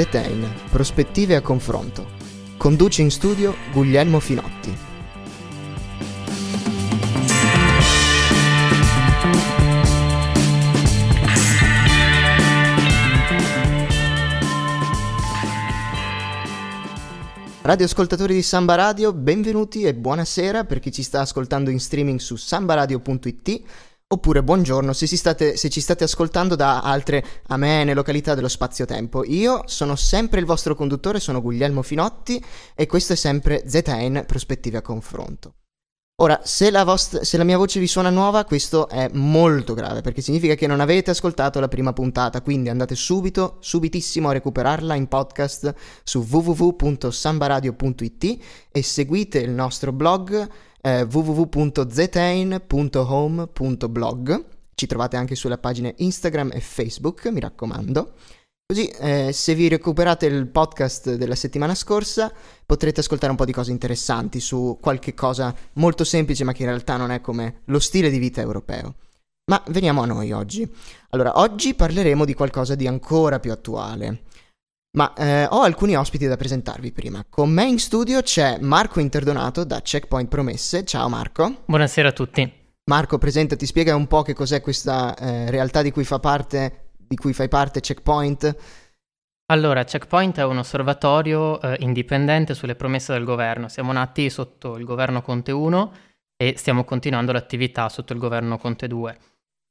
ZN, prospettive a confronto. Conduce in studio Guglielmo Finotti. Radioascoltatori di Samba Radio, benvenuti e buonasera per chi ci sta ascoltando in streaming su sambaradio.it Oppure buongiorno se, state, se, ci state ascoltando da altre amene località dello spazio-tempo. Io sono sempre il vostro conduttore, sono Guglielmo Finotti e questo è sempre ZN Prospettive a Confronto. Ora, se la, vostra, se la, mia voce vi suona nuova, questo è molto grave perché significa che non avete ascoltato la prima puntata, quindi andate subito, subitissimo a recuperarla in podcast su www.sambaradio.it e seguite il nostro blog eh, www.zetain.home.blog. Ci trovate anche sulle pagine Instagram e Facebook, mi raccomando. Così eh, se vi recuperate il podcast della settimana scorsa potrete ascoltare un po' di cose interessanti su qualche cosa molto semplice ma che in realtà non è come lo stile di vita europeo. Ma veniamo a noi oggi. Allora, oggi parleremo di qualcosa di ancora più attuale. Ma eh, ho alcuni ospiti da presentarvi prima. Con me in studio c'è Marco Interdonato da Checkpoint Promesse. Ciao Marco. Buonasera a tutti. Marco, presentati, spiega un po' che cos'è questa eh, realtà di cui fa parte, di cui fai parte Checkpoint. Allora, Checkpoint è un osservatorio eh, indipendente sulle promesse del governo. Siamo nati sotto il governo Conte 1 e stiamo continuando l'attività sotto il governo Conte 2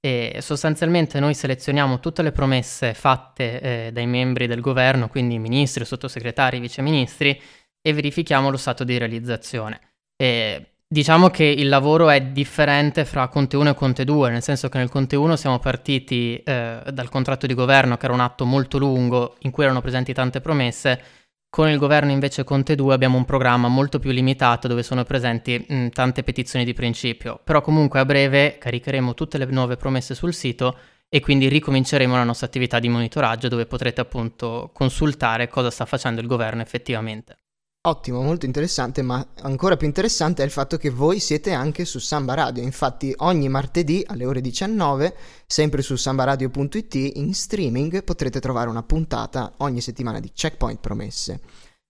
e sostanzialmente noi selezioniamo tutte le promesse fatte eh, dai membri del governo, quindi ministri, sottosegretari, viceministri, e verifichiamo lo stato di realizzazione. E diciamo che il lavoro è differente fra Conte 1 e Conte 2, nel senso che nel Conte 1 siamo partiti eh, dal contratto di governo, che era un atto molto lungo, in cui erano presenti tante promesse, con il governo invece Conte 2 abbiamo un programma molto più limitato dove sono presenti mh, tante petizioni di principio, però comunque a breve caricheremo tutte le nuove promesse sul sito e quindi ricominceremo la nostra attività di monitoraggio dove potrete appunto consultare cosa sta facendo il governo effettivamente. Ottimo, molto interessante, ma ancora più interessante è il fatto che voi siete anche su Samba Radio. Infatti, ogni martedì alle ore 19, sempre su sambaradio.it, in streaming potrete trovare una puntata ogni settimana di Checkpoint Promesse.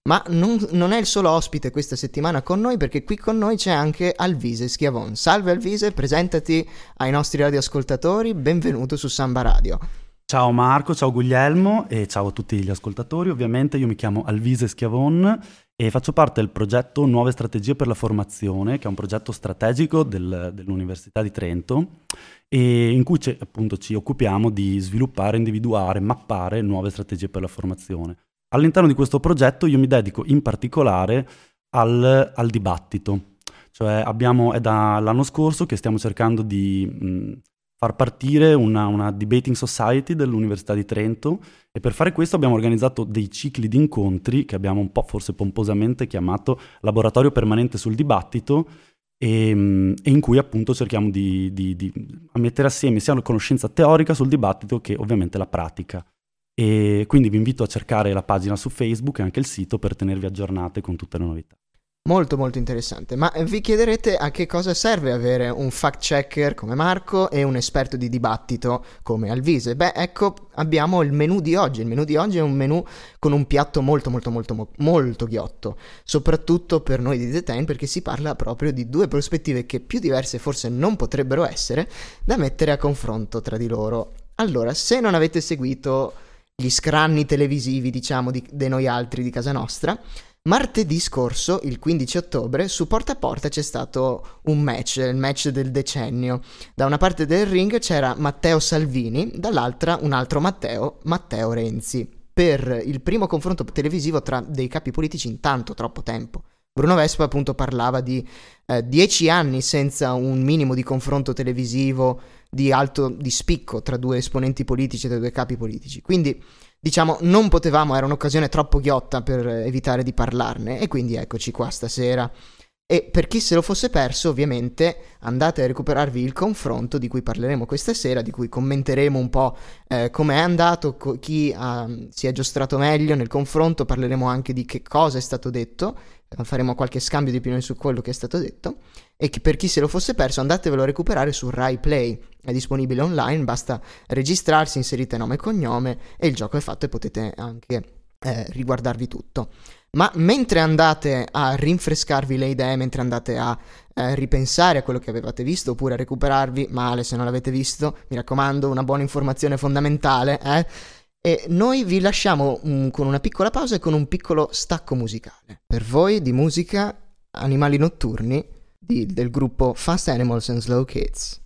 Ma non, non, è il solo ospite questa settimana con noi, perché qui con noi c'è anche Alvise Schiavon. Salve Alvise, presentati ai nostri radioascoltatori, benvenuto su Samba Radio. Ciao Marco, ciao Guglielmo e ciao a tutti gli ascoltatori. Ovviamente io mi chiamo Alvise Schiavon e faccio parte del progetto Nuove Strategie per la Formazione, che è un progetto strategico del, dell'Università di Trento in cui appunto ci occupiamo di sviluppare, individuare, mappare nuove strategie per la formazione. All'interno di questo progetto io mi dedico in particolare al, al dibattito, cioè abbiamo, è dall'anno scorso che stiamo cercando di mh, far partire una, una, debating society dell'Università di Trento e per fare questo abbiamo organizzato dei cicli di incontri che abbiamo un po' forse pomposamente chiamato laboratorio permanente sul dibattito e, e in cui appunto cerchiamo di, di, di, mettere assieme sia la conoscenza teorica sul dibattito che ovviamente la pratica. E quindi vi invito a cercare la pagina su Facebook e anche il sito per tenervi aggiornate con tutte le novità. Molto molto interessante, ma vi chiederete a che cosa serve avere un fact checker come Marco e un esperto di dibattito come Alvise. Beh, ecco, abbiamo il menu di oggi. Il menu di oggi è un menu con un piatto molto molto molto molto, ghiotto, soprattutto per noi di Time perché si parla proprio di due prospettive che più diverse forse non potrebbero essere da mettere a confronto tra di loro. Allora, se non avete seguito gli scranni televisivi, diciamo, di, di noi altri di casa nostra, Martedì scorso, il 15 ottobre, su Porta a Porta c'è stato un match, il match del decennio. Da una parte del ring c'era Matteo Salvini, dall'altra un altro Matteo, Matteo Renzi, per il primo confronto televisivo tra dei capi politici in tanto troppo tempo. Bruno Vespa appunto parlava di eh, dieci anni senza un minimo di confronto televisivo di alto di spicco tra due esponenti politici, tra due capi politici. Quindi diciamo, non potevamo, era un'occasione troppo ghiotta per evitare di parlarne e quindi eccoci qua stasera. E per chi se lo fosse perso, ovviamente, andate a recuperarvi il confronto di cui parleremo questa sera, di cui commenteremo un po' eh, come è andato, co- chi ha, si è giostrato meglio nel confronto, parleremo anche di che cosa è stato detto faremo qualche scambio di opinioni su quello che è stato detto e per chi se lo fosse perso andatevelo a recuperare su Rai Play è disponibile online basta registrarsi inserite nome e cognome e il gioco è fatto e potete anche eh, riguardarvi tutto. Ma mentre andate a rinfrescarvi le idee, mentre andate a eh, ripensare a quello che avevate visto oppure a recuperarvi male se non l'avete visto, mi raccomando, una buona informazione fondamentale, eh? E noi vi lasciamo um, con una piccola pausa e con un piccolo stacco musicale. Per voi di musica Animali notturni di, del gruppo Fast Animals and Slow Kids.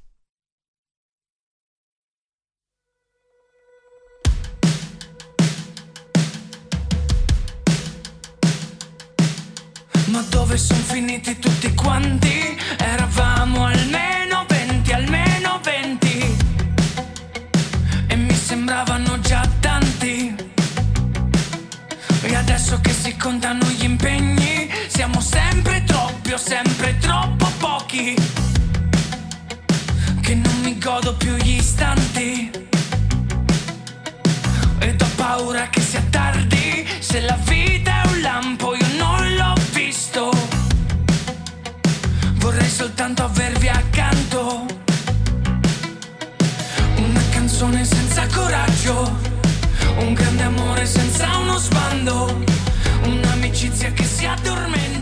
Ma dove sono finiti tutti quanti? Eravamo almeno venti, almeno venti E mi sembravano già tanti E adesso che si contano gli impegni Siamo sempre sempre pochi Che non mi godo più gli istanti. Ed ho paura che sia tardi. Se la vita è un lampo io non l'ho visto. Vorrei soltanto avervi accanto. Una canzone senza coraggio Un grande amore senza uno sbando Un'amicizia che si addormenta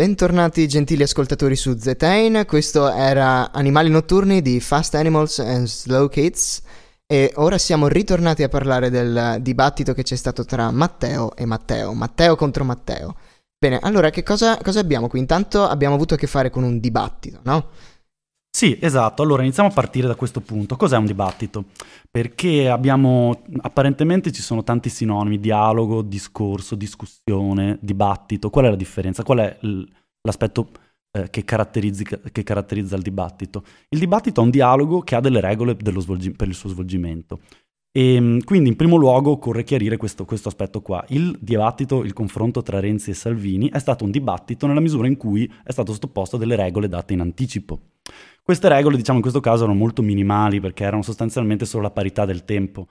Bentornati gentili ascoltatori su Zetain, questo era Animali notturni di Fast Animals and Slow Kids e ora siamo ritornati a parlare del dibattito che c'è stato tra Matteo e Matteo, Matteo contro Matteo. Bene, allora che cosa, cosa abbiamo qui? Intanto abbiamo avuto a che fare con un dibattito, no? Sì, esatto. Allora iniziamo a partire da questo punto. Cos'è un dibattito? Perché abbiamo, apparentemente ci sono tanti sinonimi, dialogo, discorso, discussione, dibattito. Qual è la differenza? Qual è l'aspetto eh, che, che, caratterizza il dibattito? Il dibattito è un dialogo che ha delle regole svolgi- per il suo svolgimento. E ehm, quindi in primo luogo occorre chiarire questo, questo, aspetto qua. Il dibattito, il confronto tra Renzi e Salvini è stato un dibattito nella misura in cui è stato sottoposto a delle regole date in anticipo. Queste regole, diciamo in questo caso, erano molto minimali perché erano sostanzialmente solo la parità del tempo.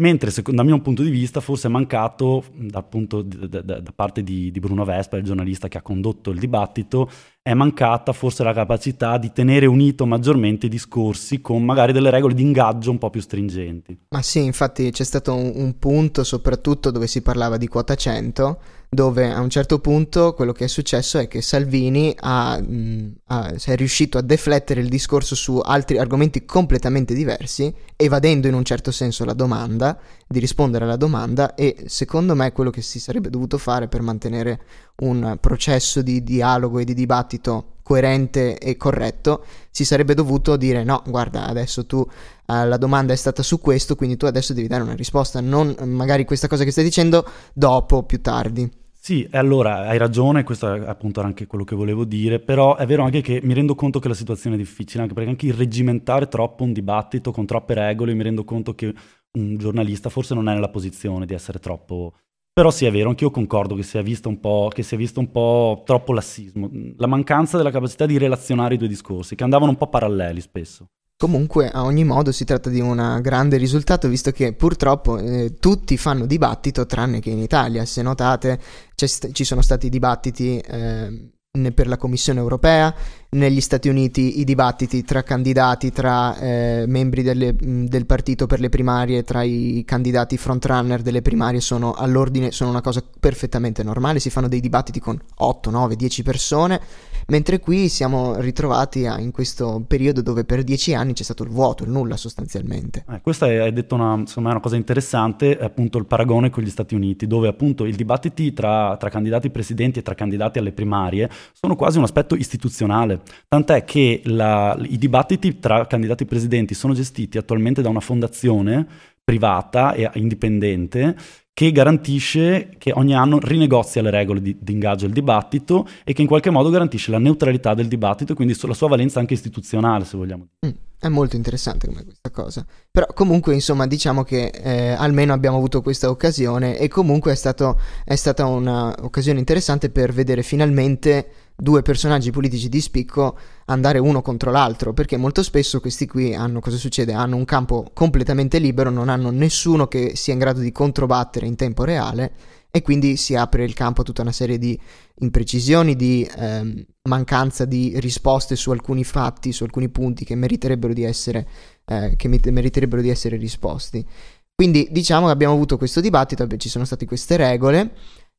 Mentre, dal mio punto di vista, forse è mancato, da, da, da parte di, di, Bruno Vespa, il giornalista che ha condotto il dibattito, è mancata forse la capacità di tenere unito maggiormente i discorsi con magari delle regole di ingaggio un po' più stringenti. Ma sì, infatti c'è stato un, un punto soprattutto dove si parlava di quota 100 dove a un certo punto quello che è successo è che Salvini ha, mh, ha, è riuscito a deflettere il discorso su altri argomenti completamente diversi, evadendo in un certo senso la domanda, di rispondere alla domanda e secondo me quello che si sarebbe dovuto fare per mantenere un processo di dialogo e di dibattito coerente e corretto, si sarebbe dovuto dire no, guarda, adesso tu uh, la domanda è stata su questo, quindi tu adesso devi dare una risposta, non magari questa cosa che stai dicendo dopo, più tardi. Sì, allora hai ragione, questo è appunto anche quello che volevo dire, però è vero anche che mi rendo conto che la situazione è difficile, anche perché anche irreggimentare troppo un dibattito con troppe regole, mi rendo conto che un giornalista forse non è nella posizione di essere troppo... Però sì, è vero, anch'io concordo che si è visto un po', visto un po' troppo lassismo, la mancanza della capacità di relazionare i due discorsi, che andavano un po' paralleli spesso. Comunque, a ogni modo, si tratta di un grande risultato, visto che purtroppo eh, tutti fanno dibattito, tranne che in Italia. Se notate, st- ci sono stati dibattiti eh, per la Commissione europea, negli Stati Uniti i dibattiti tra candidati, tra eh, membri delle, del partito per le primarie, tra i candidati frontrunner delle primarie sono all'ordine, sono una cosa perfettamente normale, si fanno dei dibattiti con 8, 9, 10 persone, mentre qui siamo ritrovati a, in questo periodo dove per 10 anni c'è stato il vuoto, il nulla sostanzialmente. Eh, questa è, hai detto una, insomma, una cosa interessante, appunto il paragone con gli Stati Uniti, dove appunto i dibattiti tra, tra candidati presidenti e tra candidati alle primarie sono quasi un aspetto istituzionale, tant'è che la, i dibattiti tra candidati presidenti sono gestiti attualmente da una fondazione privata e indipendente che garantisce che ogni anno rinegozia le regole di, di ingaggio del dibattito e che in qualche modo garantisce la neutralità del dibattito e quindi la sua valenza anche istituzionale, se vogliamo. Mm, è molto interessante come questa cosa. Però comunque, insomma, diciamo che eh, almeno abbiamo avuto questa occasione e comunque è, stato, è stata un'occasione interessante per vedere finalmente due personaggi politici di spicco andare uno contro l'altro, perché molto spesso questi qui hanno, cosa succede? Hanno un campo completamente libero, non hanno nessuno che sia in grado di controbattere in tempo reale e quindi si apre il campo a tutta una serie di imprecisioni, di ehm, mancanza di risposte su alcuni fatti, su alcuni punti che meriterebbero di essere, eh, che meriterebbero di essere risposti. Quindi diciamo che abbiamo avuto questo dibattito, ci sono state queste regole,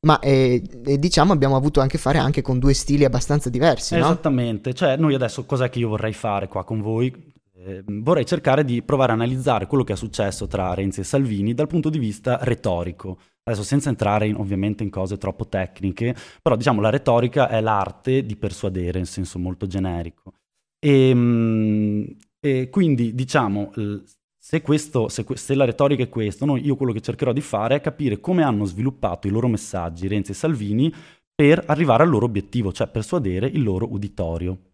ma eh, eh, diciamo abbiamo avuto a fare anche con due stili abbastanza diversi, no? Esattamente, cioè noi adesso cos'è che io vorrei fare qua con voi? Eh, vorrei cercare di provare a analizzare quello che è successo tra Renzi e Salvini dal punto di vista retorico. Adesso senza entrare in, ovviamente in cose troppo tecniche, però diciamo la retorica è l'arte di persuadere in senso molto generico. E, ehm, e quindi diciamo se, questo, se, se, la retorica è questo, no, io quello che cercherò di fare è capire come hanno sviluppato i loro messaggi Renzi e Salvini per arrivare al loro obiettivo, cioè persuadere il loro uditorio.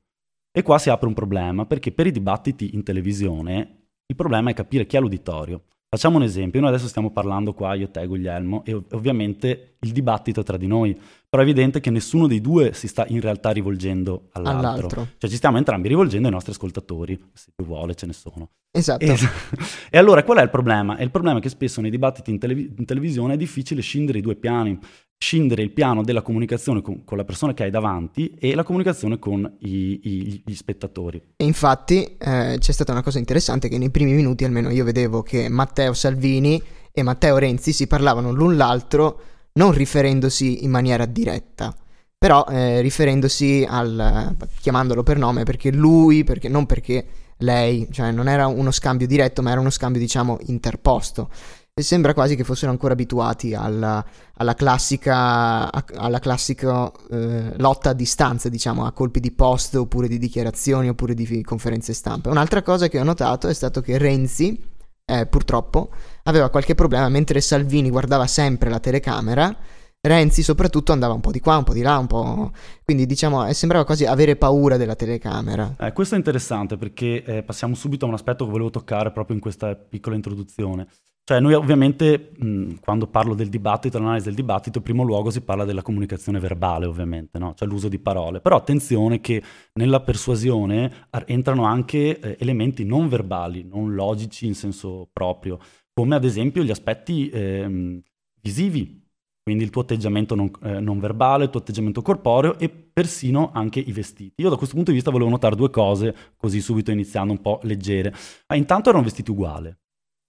E qua si apre un problema, perché per i dibattiti in televisione il problema è capire chi è l'uditorio. Facciamo un esempio, noi adesso stiamo parlando qua, io, te, Guglielmo, e ovviamente il dibattito è tra di noi, però è evidente che nessuno dei due si sta in realtà rivolgendo all'altro. all'altro. Cioè ci stiamo entrambi rivolgendo ai nostri ascoltatori, se più vuole ce ne sono. Esatto. E, e allora qual è il problema? il problema è che spesso nei dibattiti in, televi- in televisione è difficile scindere i due piani scindere il piano della comunicazione con, con, la persona che hai davanti e la comunicazione con i, i, gli spettatori. E infatti eh, c'è stata una cosa interessante che nei primi minuti almeno io vedevo che Matteo Salvini e Matteo Renzi si parlavano l'un l'altro non riferendosi in maniera diretta, però eh, riferendosi al chiamandolo per nome perché lui, perché, non perché lei, cioè non era uno scambio diretto, ma era uno scambio diciamo interposto. E sembra quasi che fossero ancora abituati alla, alla classica, alla classica eh, lotta a distanza, diciamo, a colpi di post oppure di dichiarazioni oppure di conferenze stampa. Un'altra cosa che ho notato è stato che Renzi, eh, purtroppo, aveva qualche problema mentre Salvini guardava sempre la telecamera. Renzi soprattutto andava un po' di qua, un po' di là, un po'... Quindi diciamo eh, sembrava quasi avere paura della telecamera. Eh, questo è interessante perché eh, passiamo subito a un aspetto che volevo toccare proprio in questa piccola introduzione. Cioè noi ovviamente mh, quando parlo del dibattito, l'analisi del dibattito, in primo luogo si parla della comunicazione verbale ovviamente, no? cioè l'uso di parole, però attenzione che nella persuasione entrano anche eh, elementi non verbali, non logici in senso proprio, come ad esempio gli aspetti eh, visivi, quindi il tuo atteggiamento non, eh, non, verbale, il tuo atteggiamento corporeo e persino anche i vestiti. Io da questo punto di vista volevo notare due cose, così subito iniziando un po' leggere. Ah, intanto erano vestiti uguali,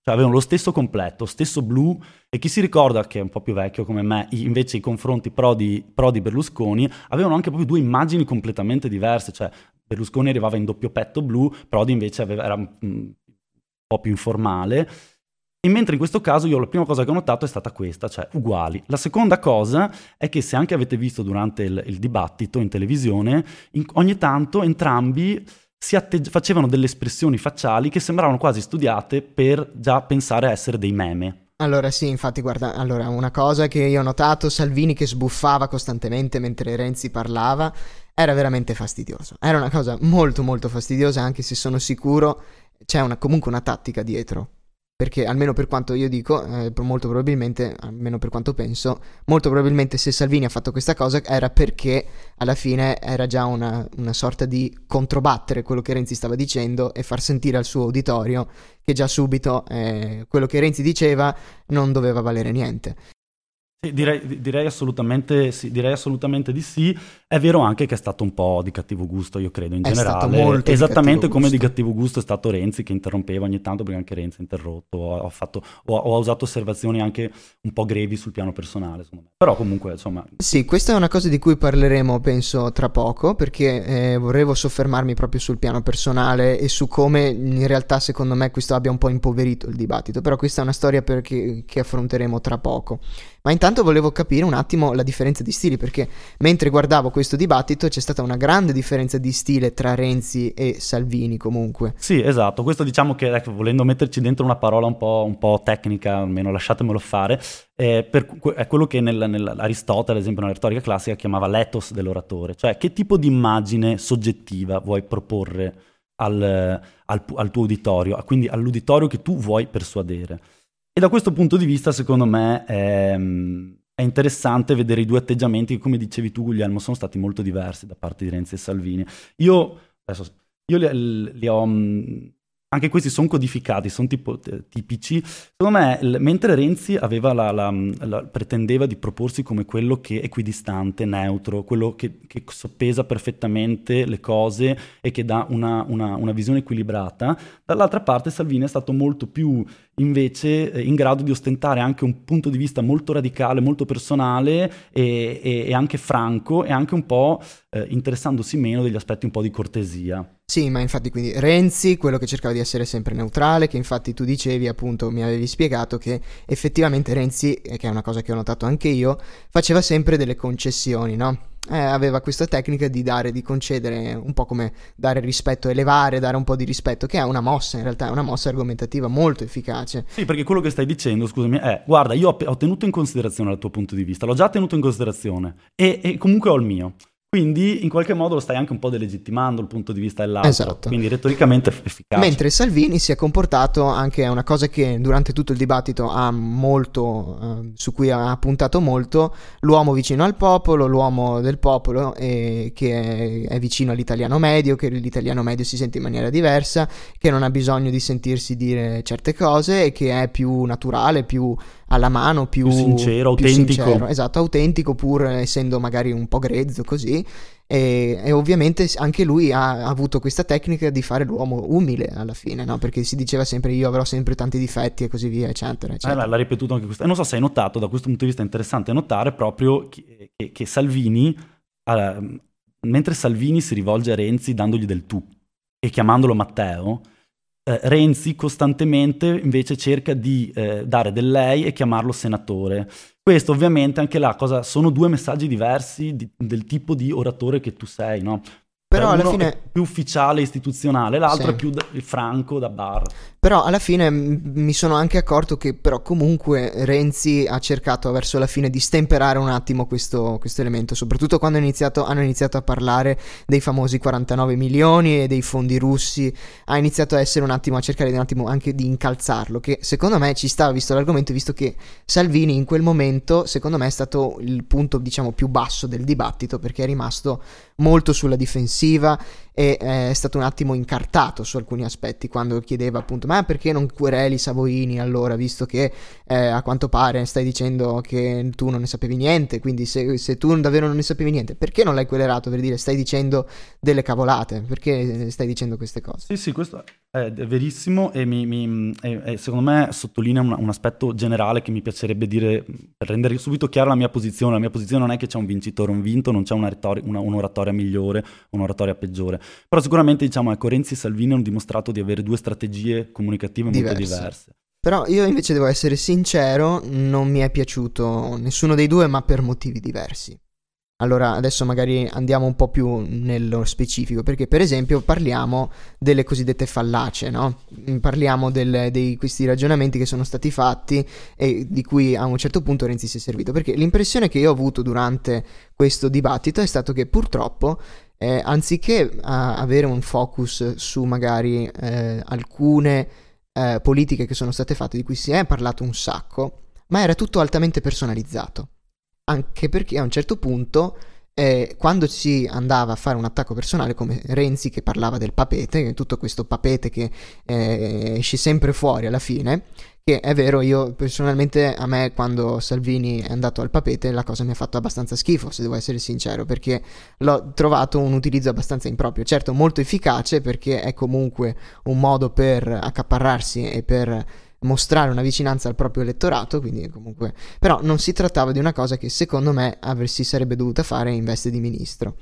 cioè avevano lo stesso completo, stesso blu e chi si ricorda che è un po' più vecchio come me, invece i confronti pro di, pro di Berlusconi avevano anche proprio due immagini completamente diverse, cioè Berlusconi arrivava in doppio petto blu, Prodi invece aveva, era un po' più informale. E mentre in questo caso io la prima cosa che ho notato è stata questa, cioè uguali. La seconda cosa è che se anche avete visto durante il, il dibattito in televisione, in, ogni tanto entrambi atteggi- facevano delle espressioni facciali che sembravano quasi studiate per già pensare a essere dei meme. Allora sì, infatti guarda, allora una cosa che io ho notato, Salvini che sbuffava costantemente mentre Renzi parlava, era veramente fastidioso. Era una cosa molto molto fastidiosa, anche se sono sicuro c'è una, comunque una tattica dietro. Perché almeno per quanto io dico, eh, molto probabilmente, almeno per quanto penso, molto probabilmente se Salvini ha fatto questa cosa era perché alla fine era già una, una sorta di controbattere quello che Renzi stava dicendo e far sentire al suo uditorio che già subito eh, quello che Renzi diceva non doveva valere niente. Sì, direi, direi, assolutamente, sì, direi, assolutamente, di sì. È vero anche che è stato un po' di cattivo gusto, io credo, in è generale. Esattamente di come di cattivo gusto è stato Renzi che interrompeva ogni tanto, perché anche Renzi ha interrotto, ha, fatto, o, o ha usato osservazioni anche un po' grevi sul piano personale. Però comunque, insomma... Sì, questa è una cosa di cui parleremo, penso, tra poco, perché eh, vorrevo soffermarmi proprio sul piano personale e su come in realtà, secondo me, questo abbia un po' impoverito il dibattito. Però questa è una storia perché, che affronteremo tra poco. Ma intanto volevo capire un attimo la differenza di stili, perché mentre guardavo questo dibattito c'è stata una grande differenza di stile tra Renzi e Salvini comunque. Sì, esatto, questo diciamo che ecco, volendo metterci dentro una parola un po', un po tecnica, almeno lasciatemelo fare, eh, per, è quello che nel, nell'Aristotele, ad esempio nella retorica classica, chiamava l'ethos dell'oratore, cioè che tipo di immagine soggettiva vuoi proporre al, al, al tuo uditorio, quindi all'uditorio che tu vuoi persuadere. E da questo punto di vista, secondo me, è, è, interessante vedere i due atteggiamenti che, come dicevi tu, Guglielmo, sono stati molto diversi da parte di Renzi e Salvini. Io, adesso, io li, li, ho, anche questi sono codificati, sono tipo, eh, tipici. Secondo me, l- mentre Renzi la, la, la, pretendeva di proporsi come quello che è equidistante, neutro, quello che, che soppesa perfettamente le cose e che dà una, una, una, visione equilibrata, dall'altra parte Salvini è stato molto più invece eh, in grado di ostentare anche un punto di vista molto radicale, molto personale e, e, e anche franco e anche un po' eh, interessandosi meno degli aspetti un po' di cortesia. Sì, ma infatti quindi Renzi, quello che cercava di essere sempre neutrale, che infatti tu dicevi appunto, mi avevi spiegato che effettivamente Renzi, che è una cosa che ho notato anche io, faceva sempre delle concessioni, no? Eh, aveva questa tecnica di dare, di concedere un po' come dare rispetto, elevare, dare un po' di rispetto, che è una mossa, in realtà è una mossa argomentativa molto efficace. Sì, perché quello che stai dicendo, scusami, è guarda, io ho, ho tenuto in considerazione il tuo punto di vista, l'ho già tenuto in considerazione e, e comunque ho il mio. Quindi in qualche modo lo stai anche un po' delegittimando il punto di vista dell'altro, esatto. quindi retoricamente efficace. Mentre Salvini si è comportato anche è una cosa che durante tutto il dibattito ha molto, eh, su cui ha puntato molto, l'uomo vicino al popolo, l'uomo del popolo eh, che è, è, vicino all'italiano medio, che l'italiano medio si sente in maniera diversa, che non ha bisogno di sentirsi dire certe cose e che è più naturale, più alla mano, più, più sincero, più autentico. Sincero, esatto, autentico pur essendo magari un po' grezzo così. E, e, ovviamente anche lui ha, ha, avuto questa tecnica di fare l'uomo umile alla fine, no? Perché si diceva sempre io avrò sempre tanti difetti e così via, eccetera, eccetera. Eh, l'ha ripetuto anche questo. E non so se hai notato, da questo punto di vista è interessante notare proprio che, che, che Salvini, eh, mentre Salvini si rivolge a Renzi dandogli del tu e chiamandolo Matteo, eh, Renzi costantemente invece cerca di eh, dare del lei e chiamarlo senatore. Questo ovviamente anche là cosa, sono due messaggi diversi di, del tipo di oratore che tu sei, no? Però alla fine è più ufficiale, istituzionale, l'altro sì. è più da, franco da bar. Però alla fine mi sono anche accorto che però comunque Renzi ha cercato verso la fine di stemperare un attimo questo, questo elemento, soprattutto quando iniziato, hanno iniziato a parlare dei famosi 49 milioni e dei fondi russi, ha iniziato a essere un attimo a cercare un attimo anche di incalzarlo, che secondo me ci stava visto l'argomento, visto che Salvini in quel momento secondo me è stato il punto diciamo più basso del dibattito perché è rimasto molto sulla difensiva e eh, è stato un attimo incartato su alcuni aspetti quando chiedeva appunto ma perché non quereli Savoini allora visto che eh, a quanto pare stai dicendo che tu non ne sapevi niente quindi se, se, tu davvero non ne sapevi niente perché non l'hai querelato per dire stai dicendo delle cavolate? Perché stai dicendo queste cose? Sì sì questo è verissimo e, mi, mi, e, e secondo me sottolinea un, un, aspetto generale che mi piacerebbe dire per rendere subito chiara la mia posizione. La mia posizione non è che c'è un vincitore un vinto non c'è una retor- una, un'oratoria migliore un'oratoria peggiore. Però sicuramente diciamo ecco Renzi e Salvini hanno dimostrato di avere due strategie comunicative diverse. molto diverse. Però io invece devo essere sincero, non mi è piaciuto nessuno dei due, ma per motivi diversi. Allora, adesso magari andiamo un po' più nello specifico, perché per esempio parliamo delle cosiddette fallacie, no? Parliamo di questi ragionamenti che sono stati fatti e di cui a un certo punto Renzi si è servito, perché l'impressione che io ho avuto durante questo dibattito è stato che purtroppo eh, anziché avere un focus su magari eh, alcune eh, politiche che sono state fatte, di cui si è parlato un sacco, ma era tutto altamente personalizzato. Anche perché a un certo punto, eh, quando si andava a fare un attacco personale, come Renzi che parlava del papete, tutto questo papete che eh, esce sempre fuori alla fine, che è vero, io personalmente a me quando Salvini è andato al papete la cosa mi ha fatto abbastanza schifo, se devo essere sincero, perché l'ho trovato un utilizzo abbastanza improprio. Certo, molto efficace perché è comunque un modo per accaparrarsi e per mostrare una vicinanza al proprio elettorato, quindi comunque... Però non si trattava di una cosa che secondo me avresti sarebbe dovuta fare in veste di ministro.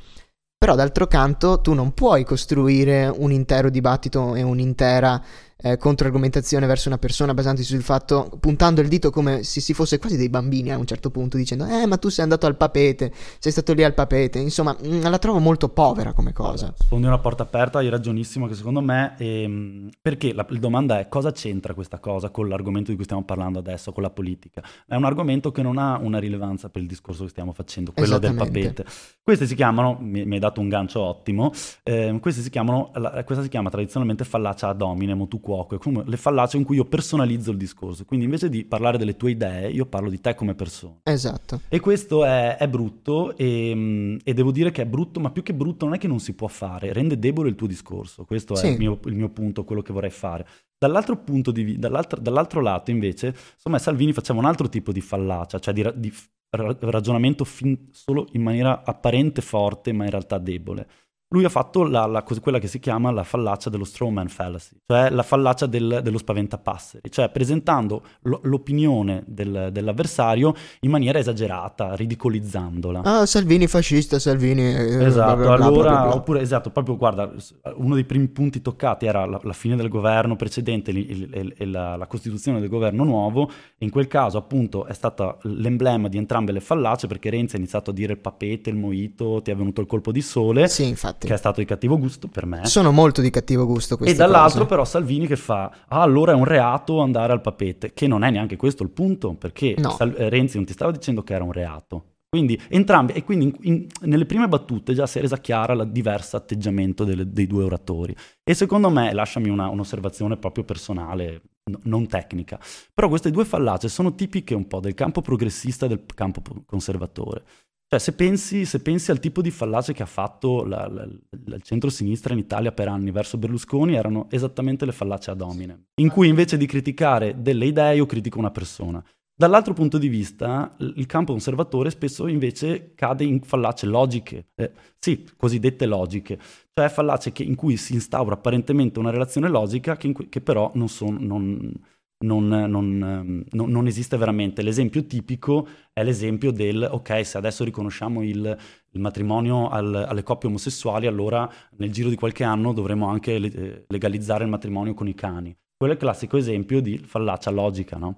Però d'altro canto tu non puoi costruire un intero dibattito e un'intera eh, controargomentazione verso una persona basandosi sul fatto, puntando il dito come se si fosse quasi dei bambini a un certo punto, dicendo, eh ma tu sei andato al papete, sei stato lì al papete, insomma mh, mm, la trovo molto povera come cosa. Sfondi una porta aperta, hai ragionissimo che secondo me, ehm, perché la, la, domanda è cosa c'entra questa cosa con l'argomento di cui stiamo parlando adesso, con la politica? È un argomento che non ha una rilevanza per il discorso che stiamo facendo, quello del papete. Queste si chiamano, mi, mi hai dato un gancio ottimo, eh, queste si chiamano, la, questa si chiama tradizionalmente fallacia ad hominem, tu cuoco, è come le fallacie in cui io personalizzo il discorso. Quindi invece di parlare delle tue idee, io parlo di te come persona. Esatto. E questo è, è brutto e, e, devo dire che è brutto, ma più che brutto non è che non si può fare, rende debole il tuo discorso. Questo è il, mio, il, mio, punto, quello che vorrei fare. Dall'altro, punto di, dall'altro, dall'altro lato invece, insomma Salvini faceva un altro tipo di fallacia, cioè di, di ragionamento fin solo in maniera apparente forte ma in realtà debole lui ha fatto la, la, quella che si chiama la fallacia dello strawman fallacy, cioè la fallacia del, dello spaventapasseri, cioè presentando lo, l'opinione del, dell'avversario in maniera esagerata, ridicolizzandola. Ah, Salvini fascista, Salvini... Eh, esatto, bla bla bla, allora, oppure, esatto, proprio guarda, uno dei primi punti toccati era la, la fine del governo precedente e la, la, costituzione del governo nuovo, e in quel caso appunto è stata l'emblema di entrambe le fallacie, perché Renzi ha iniziato a dire il papete, il moito, ti è venuto il colpo di sole. Sì, infatti infatti. Che è stato di cattivo gusto per me. Sono molto di cattivo gusto queste E dall'altro cose. però Salvini che fa, ah allora è un reato andare al papete, che non è neanche questo il punto, perché no. Sal- eh, Renzi non ti stava dicendo che era un reato. Quindi entrambi, e quindi in, in, nelle prime battute già si è resa chiara il diverso atteggiamento delle, dei due oratori. E secondo me, lasciami una, un'osservazione proprio personale, no, non tecnica, però queste due fallacie sono tipiche un po' del campo progressista e del campo conservatore. Cioè, se pensi, se pensi, al tipo di fallace che ha fatto la, la, il centro-sinistra in Italia per anni verso Berlusconi, erano esattamente le fallacie ad hominem, in cui invece di criticare delle idee io critico una persona. Dall'altro punto di vista, il campo conservatore spesso invece cade in fallacie logiche, eh, sì, cosiddette logiche, cioè fallacie che, in cui si instaura apparentemente una relazione logica che, cui, che però non sono... Non, non, non, non, esiste veramente. L'esempio tipico è l'esempio del, ok, se adesso riconosciamo il, il matrimonio al, alle coppie omosessuali, allora nel giro di qualche anno dovremo anche le, legalizzare il matrimonio con i cani. Quello è il classico esempio di fallacia logica, no?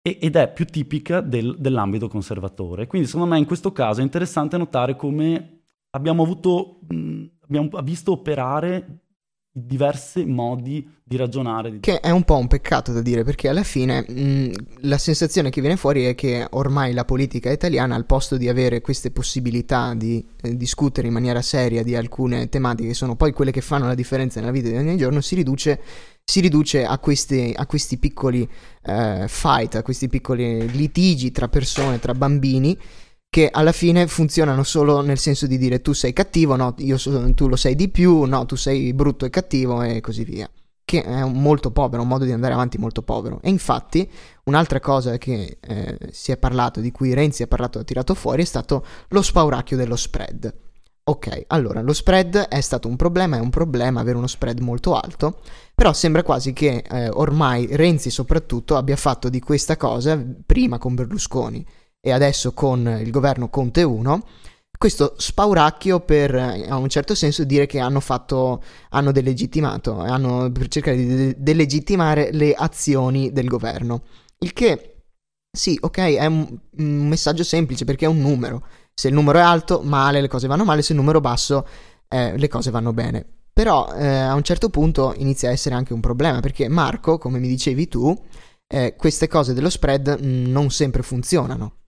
E, ed è più tipica del, dell'ambito conservatore. Quindi secondo me in questo caso è interessante notare come abbiamo avuto, mh, abbiamo visto operare diversi modi di ragionare. Che è un po' un peccato da dire perché alla fine mh, la sensazione che viene fuori è che ormai la politica italiana al posto di avere queste possibilità di eh, discutere in maniera seria di alcune tematiche che sono poi quelle che fanno la differenza nella vita di ogni giorno si riduce, si riduce a, questi, a, questi, piccoli eh, fight, a questi piccoli litigi tra persone, tra bambini che alla fine funzionano solo nel senso di dire tu sei cattivo, no, so, tu lo sei di più, no, tu sei brutto e cattivo e così via. Che è un molto povero, un modo di andare avanti molto povero. E infatti un'altra cosa che eh, si è parlato, di cui Renzi ha parlato, ha tirato fuori, è stato lo spauracchio dello spread. Ok, allora lo spread è stato un problema, è un problema avere uno spread molto alto, però sembra quasi che eh, ormai Renzi soprattutto abbia fatto di questa cosa, prima con Berlusconi, e adesso con il governo Conte 1, questo spauracchio per, a un certo senso, dire che hanno fatto, hanno delegittimato, hanno, per cercare di delegittimare le azioni del governo. Il che, sì, ok, è un, un messaggio semplice perché è un numero. Se il numero è alto, male, le cose vanno male, se il numero è basso, eh, le cose vanno bene. Però eh, a un certo punto inizia a essere anche un problema perché Marco, come mi dicevi tu, eh, queste cose dello spread mh, non sempre funzionano.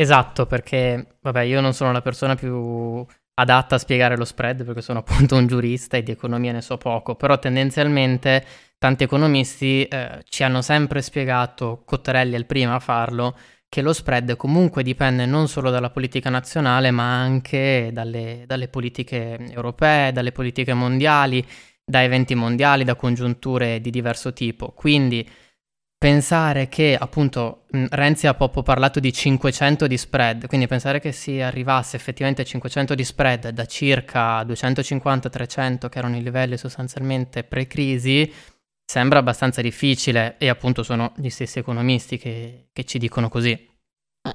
Esatto, perché vabbè, io non sono la persona più adatta a spiegare lo spread perché sono appunto un giurista e di economia ne so poco, però tendenzialmente tanti economisti eh, ci hanno sempre spiegato, Cottarelli è il primo a farlo, che lo spread comunque dipende non solo dalla politica nazionale ma anche dalle, dalle politiche europee, dalle politiche mondiali, da eventi mondiali, da congiunture di diverso tipo. Quindi pensare che appunto Renzi ha proprio parlato di 500 di spread, quindi pensare che si arrivasse effettivamente a 500 di spread da circa 250-300 che erano i livelli sostanzialmente pre-crisi sembra abbastanza difficile e appunto sono gli stessi economisti che, che ci dicono così.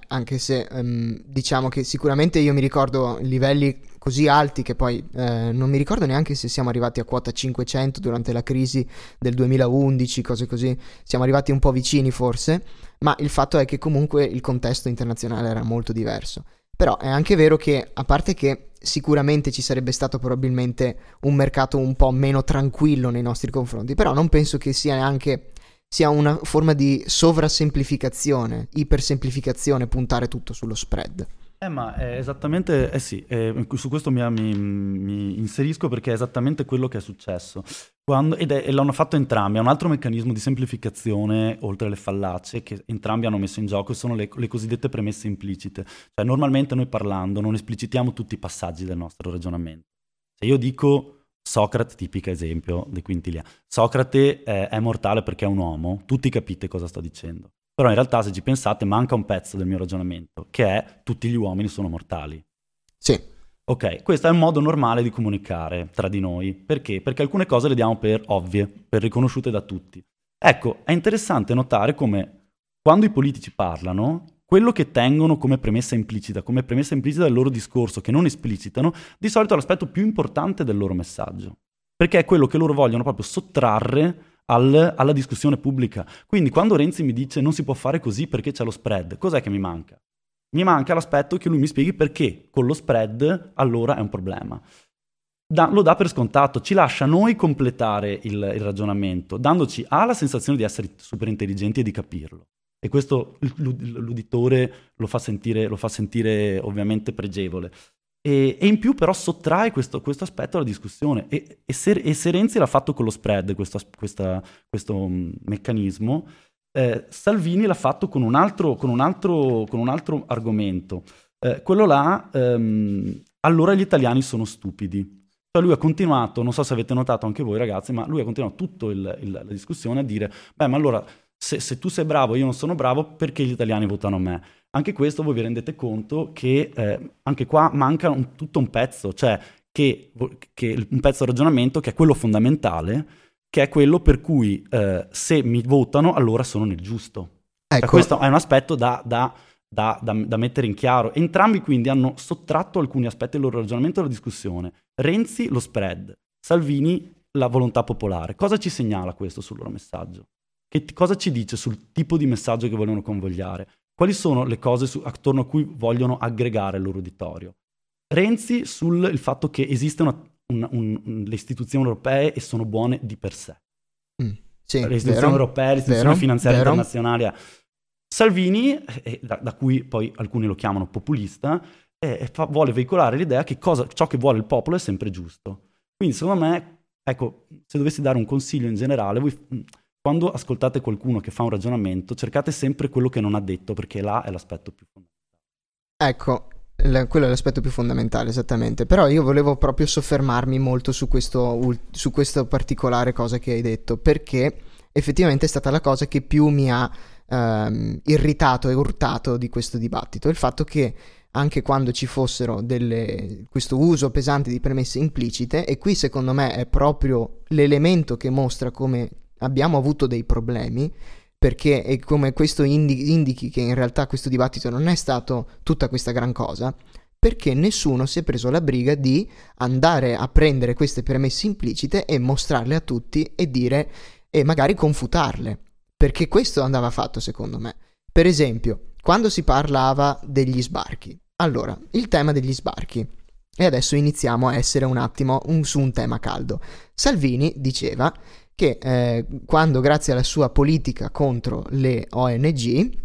Anche se um, diciamo che sicuramente io mi ricordo livelli così alti che poi eh, non mi ricordo neanche se siamo arrivati a quota 500 durante la crisi del 2011, cose così, siamo arrivati un po' vicini forse, ma il fatto è che comunque il contesto internazionale era molto diverso. Però è anche vero che, a parte che sicuramente ci sarebbe stato probabilmente un mercato un po' meno tranquillo nei nostri confronti, però non penso che sia neanche sia una forma di sovrasemplificazione, ipersemplificazione puntare tutto sullo spread. Eh, ma è esattamente, eh sì, eh, su questo mi, mi, mi, inserisco perché è esattamente quello che è successo. Quando, ed è, e l'hanno fatto entrambi, è un altro meccanismo di semplificazione oltre alle fallacie che entrambi hanno messo in gioco, sono le, le cosiddette premesse implicite. Cioè normalmente noi parlando non esplicitiamo tutti i passaggi del nostro ragionamento. Se io dico Socrate, tipico esempio di Quintilia, Socrate eh, è mortale perché è un uomo, tutti capite cosa sto dicendo. Però in realtà se ci pensate manca un pezzo del mio ragionamento, che è tutti gli uomini sono mortali. Sì. Ok, questo è un modo normale di comunicare tra di noi. Perché? Perché alcune cose le diamo per ovvie, per riconosciute da tutti. Ecco, è interessante notare come quando i politici parlano, quello che tengono come premessa implicita, come premessa implicita del loro discorso, che non esplicitano, di solito è l'aspetto più importante del loro messaggio. Perché è quello che loro vogliono proprio sottrarre al, alla discussione pubblica. Quindi quando Renzi mi dice non si può fare così perché c'è lo spread, cos'è che mi manca? Mi manca l'aspetto che lui mi spieghi perché con lo spread allora è un problema. Da, lo dà per scontato, ci lascia noi completare il, il ragionamento, dandoci A la sensazione di essere super intelligenti e di capirlo. E questo l'uditore lo fa sentire, lo fa sentire ovviamente pregevole. E, e, in più però sottrae questo, questo aspetto alla discussione e, e, se, e, se, Renzi l'ha fatto con lo spread, questo, questa, questo um, meccanismo, eh, Salvini l'ha fatto con un altro, con un altro, con un altro argomento. Eh, quello là, ehm, allora gli italiani sono stupidi. Cioè lui ha continuato, non so se avete notato anche voi ragazzi, ma lui ha continuato tutta la discussione a dire, beh ma allora se, se tu sei bravo e io non sono bravo, perché gli italiani votano me? Anche questo voi vi rendete conto che eh, anche qua manca un, tutto un pezzo, cioè che, che, un pezzo di ragionamento che è quello fondamentale, che è quello per cui eh, se mi votano allora sono nel giusto. Cioè, ecco. Questo è un aspetto da, da, da, da, mettere in chiaro. Entrambi quindi hanno sottratto alcuni aspetti del loro ragionamento alla discussione. Renzi lo spread, Salvini la volontà popolare. Cosa ci segnala questo sul loro messaggio? Che cosa ci dice sul tipo di messaggio che vogliono convogliare? Quali sono le cose su, attorno a cui vogliono aggregare il loro uditorio? Renzi sul fatto che esistono un, un, le istituzioni europee e sono buone di per sé. Mm, sì, le istituzioni vero, europee, le istituzioni vero, finanziarie vero. internazionali. Salvini, eh, da, da, cui poi alcuni lo chiamano populista, eh, fa, vuole veicolare l'idea che cosa, ciò che vuole il popolo è sempre giusto. Quindi secondo me, ecco, se dovessi dare un consiglio in generale, voi quando ascoltate qualcuno che fa un ragionamento, cercate sempre quello che non ha detto, perché là è l'aspetto più fondamentale. Ecco, l- quello è l'aspetto più fondamentale, esattamente. Però io volevo proprio soffermarmi molto su questo, su questa particolare cosa che hai detto, perché effettivamente è stata la cosa che più mi ha ehm, irritato e urtato di questo dibattito. Il fatto che anche quando ci fossero delle, questo uso pesante di premesse implicite, e qui secondo me è proprio l'elemento che mostra come abbiamo avuto dei problemi perché è come questo indi- indichi che in realtà questo dibattito non è stato tutta questa gran cosa, perché nessuno si è preso la briga di andare a prendere queste premesse implicite e mostrarle a tutti e dire e magari confutarle, perché questo andava fatto secondo me. Per esempio, quando si parlava degli sbarchi. Allora, il tema degli sbarchi. E adesso iniziamo a essere un attimo un, su un tema caldo. Salvini diceva che eh, quando grazie alla sua politica contro le ONG,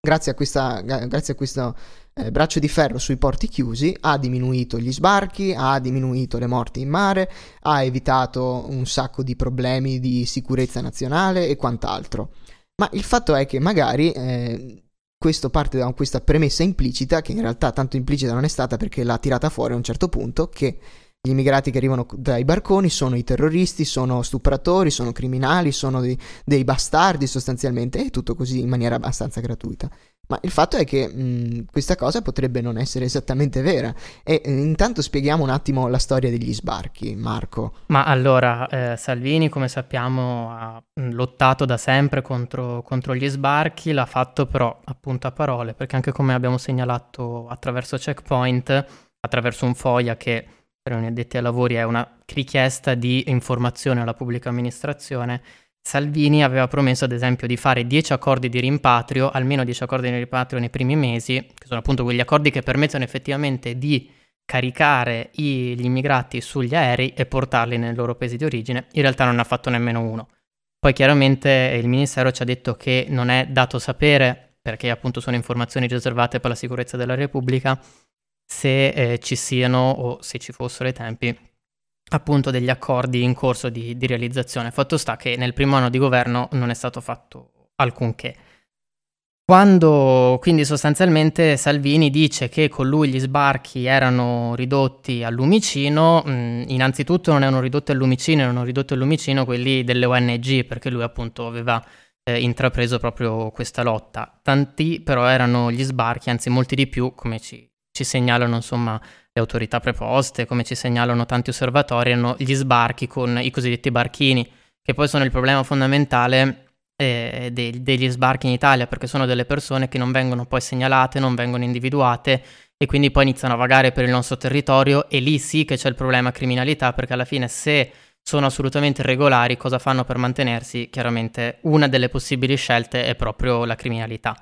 grazie a, questa, grazie a questo eh, braccio di ferro sui porti chiusi, ha diminuito gli sbarchi, ha diminuito le morti in mare, ha evitato un sacco di problemi di sicurezza nazionale e quant'altro. Ma il fatto è che magari eh, questo parte da questa premessa implicita, che in realtà tanto implicita non è stata perché l'ha tirata fuori a un certo punto, che gli immigrati che arrivano dai barconi sono i terroristi, sono stupratori, sono criminali, sono dei, dei bastardi sostanzialmente, e tutto così in maniera abbastanza gratuita. Ma il fatto è che mh, questa cosa potrebbe non essere esattamente vera. E eh, intanto spieghiamo un attimo la storia degli sbarchi, Marco. Ma allora, eh, Salvini, come sappiamo, ha lottato da sempre contro, contro, gli sbarchi, l'ha fatto però appunto a parole, perché anche come abbiamo segnalato attraverso Checkpoint, attraverso un foia che per gli addetti ai lavori è una richiesta di informazione alla pubblica amministrazione. Salvini aveva promesso ad esempio di fare 10 accordi di rimpatrio, almeno 10 accordi di rimpatrio nei primi mesi, che sono appunto quegli accordi che permettono effettivamente di caricare i, gli immigrati sugli aerei e portarli nei loro paesi di origine. In realtà non ha fatto nemmeno uno. Poi chiaramente il Ministero ci ha detto che non è dato sapere perché appunto sono informazioni riservate per la sicurezza della Repubblica, se eh, ci siano o se ci fossero ai tempi appunto degli accordi in corso di, di realizzazione. Fatto sta che nel primo anno di governo non è stato fatto alcunché. Quando quindi sostanzialmente Salvini dice che con lui gli sbarchi erano ridotti al lumicino, mh, innanzitutto non erano ridotti al lumicino, erano ridotti al lumicino quelli delle ONG, perché lui appunto aveva eh, intrapreso proprio questa lotta. Tanti però erano gli sbarchi, anzi molti di più, come ci, ci segnalano insomma le autorità preposte, come ci segnalano tanti osservatori, erano gli sbarchi con i cosiddetti barchini, che poi sono il problema fondamentale eh, de- degli sbarchi in Italia, perché sono delle persone che non vengono poi segnalate, non vengono individuate e quindi poi iniziano a vagare per il nostro territorio e lì sì che c'è il problema criminalità, perché alla fine se sono assolutamente irregolari, cosa fanno per mantenersi? Chiaramente una delle possibili scelte è proprio la criminalità.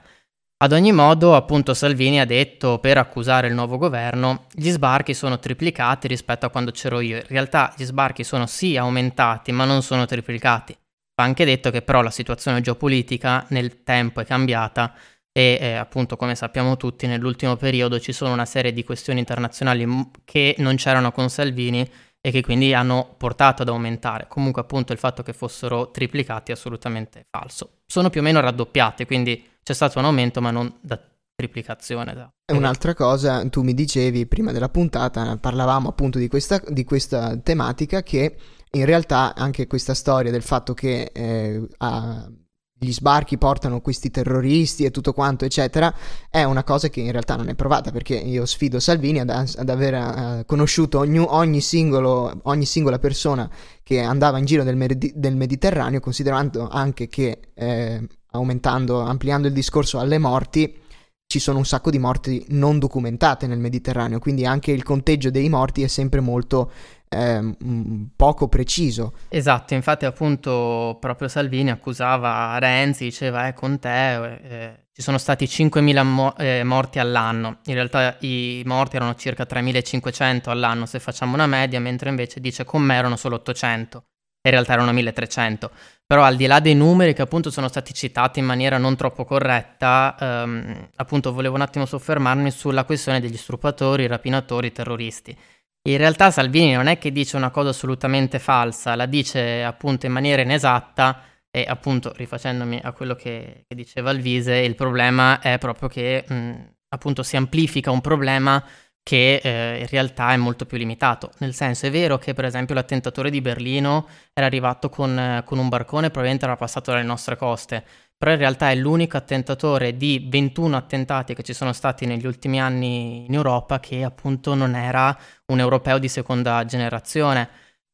Ad ogni modo, appunto, Salvini ha detto per accusare il nuovo governo, gli sbarchi sono triplicati rispetto a quando c'ero io. In realtà gli sbarchi sono sì aumentati, ma non sono triplicati. Va anche detto che però la situazione geopolitica nel tempo è cambiata e eh, appunto come sappiamo tutti nell'ultimo periodo ci sono una serie di questioni internazionali che non c'erano con Salvini e che quindi hanno portato ad aumentare. Comunque appunto il fatto che fossero triplicati è assolutamente falso. Sono più o meno raddoppiate, quindi c'è stato un aumento ma non da triplicazione. Da... Un'altra cosa, tu mi dicevi prima della puntata, parlavamo appunto di questa, di questa tematica che in realtà anche questa storia del fatto che eh, a, gli sbarchi portano questi terroristi e tutto quanto, eccetera, è una cosa che in realtà non è provata perché io sfido Salvini ad, ad aver uh, conosciuto ogni, ogni, singolo, ogni, singola persona che andava in giro del, Medi- del Mediterraneo, considerando anche che eh, aumentando, ampliando il discorso alle morti, ci sono un sacco di morti non documentate nel Mediterraneo, quindi anche il conteggio dei morti è sempre molto eh, poco preciso. Esatto, infatti appunto proprio Salvini accusava Renzi, diceva eh, con te eh, ci sono stati 5.000 mo- eh, morti all'anno, in realtà i morti erano circa 3.500 all'anno se facciamo una media, mentre invece dice con me erano solo 800, in realtà erano 1.300. Però al di là dei numeri che appunto sono stati citati in maniera non troppo corretta, ehm, appunto volevo un attimo soffermarmi sulla questione degli struppatori, rapinatori, terroristi. In realtà Salvini non è che dice una cosa assolutamente falsa, la dice appunto in maniera inesatta e appunto rifacendomi a quello che, che diceva Alvise, il problema è proprio che mh, appunto si amplifica un problema che eh, in realtà è molto più limitato. Nel senso è vero che per esempio l'attentatore di Berlino era arrivato con, con un barcone e probabilmente era passato dalle nostre coste, però in realtà è l'unico attentatore di 21 attentati che ci sono stati negli ultimi anni in Europa che appunto non era un europeo di seconda generazione.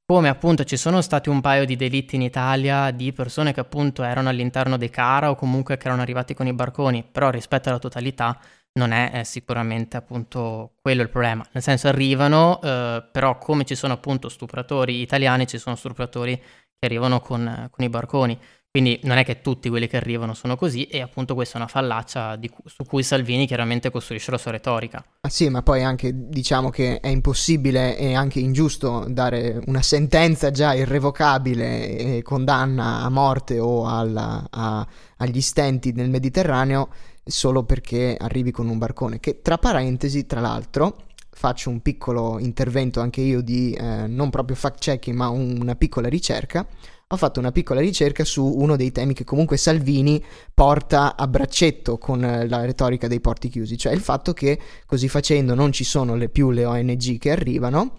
Come appunto ci sono stati un paio di delitti in Italia di persone che appunto erano all'interno dei cara o comunque che erano arrivati con i barconi, però rispetto alla totalità non è, è sicuramente appunto quello il problema. Nel senso arrivano, eh, però come ci sono appunto stupratori italiani, ci sono stupratori che arrivano con, con i barconi. Quindi non è che tutti quelli che arrivano sono così e appunto questa è una fallaccia cu- su cui Salvini chiaramente costruisce la sua retorica. Ah sì, ma poi anche diciamo che è impossibile e anche ingiusto dare una sentenza già irrevocabile e condanna a morte o alla, a, agli stenti nel Mediterraneo solo perché arrivi con un barcone. Che tra parentesi, tra l'altro, faccio un piccolo intervento anche io di eh, non proprio fact checking ma un, una piccola ricerca ho fatto una piccola ricerca su uno dei temi che comunque Salvini porta a braccetto con eh, la retorica dei porti chiusi, cioè il fatto che così facendo non ci sono le, più le ONG che arrivano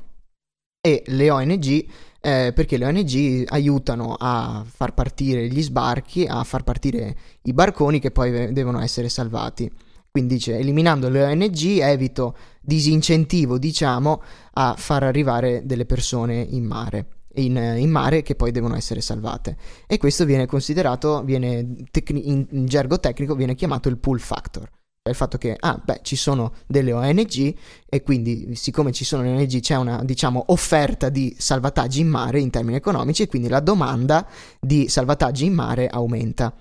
e le ONG eh, perché le ONG aiutano a far partire gli sbarchi, a far partire i barconi che poi devono essere salvati. Quindi dice, eliminando le ONG evito disincentivo, diciamo, a far arrivare delle persone in mare in, in, mare che poi devono essere salvate. E questo viene considerato, viene tecni- in, in, gergo tecnico, viene chiamato il pull factor. Cioè il fatto che, ah, beh, ci sono delle ONG e quindi, siccome ci sono le ONG, c'è una, diciamo, offerta di salvataggi in mare in termini economici e quindi la domanda di salvataggi in mare aumenta.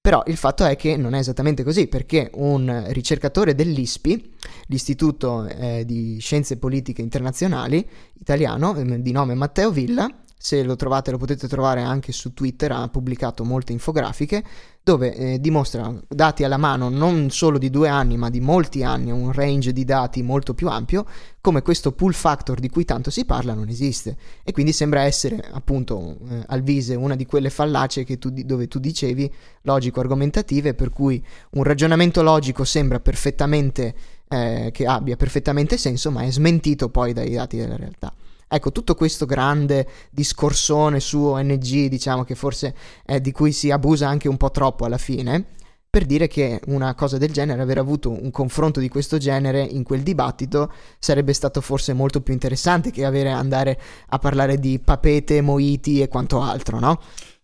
Però il fatto è che non è esattamente così, perché un ricercatore dell'ISPI, l'Istituto eh, di Scienze Politiche Internazionali italiano, eh, di nome Matteo Villa, se lo trovate lo potete trovare anche su Twitter, ha pubblicato molte infografiche dove eh, dimostra dati alla mano non solo di due anni ma di molti anni, un range di dati molto più ampio, come questo pull factor di cui tanto si parla non esiste e quindi sembra essere appunto eh, al vise una di quelle fallacie tu, dove tu dicevi logico-argomentative per cui un ragionamento logico sembra perfettamente eh, che abbia perfettamente senso, ma è smentito poi dai dati della realtà. Ecco, tutto questo grande discorsone su ONG, diciamo che forse è di cui si abusa anche un po' troppo alla fine, per dire che una cosa del genere, aver avuto un confronto di questo genere in quel dibattito sarebbe stato forse molto più interessante che avere, andare a parlare di papete, moiti e quanto altro, no?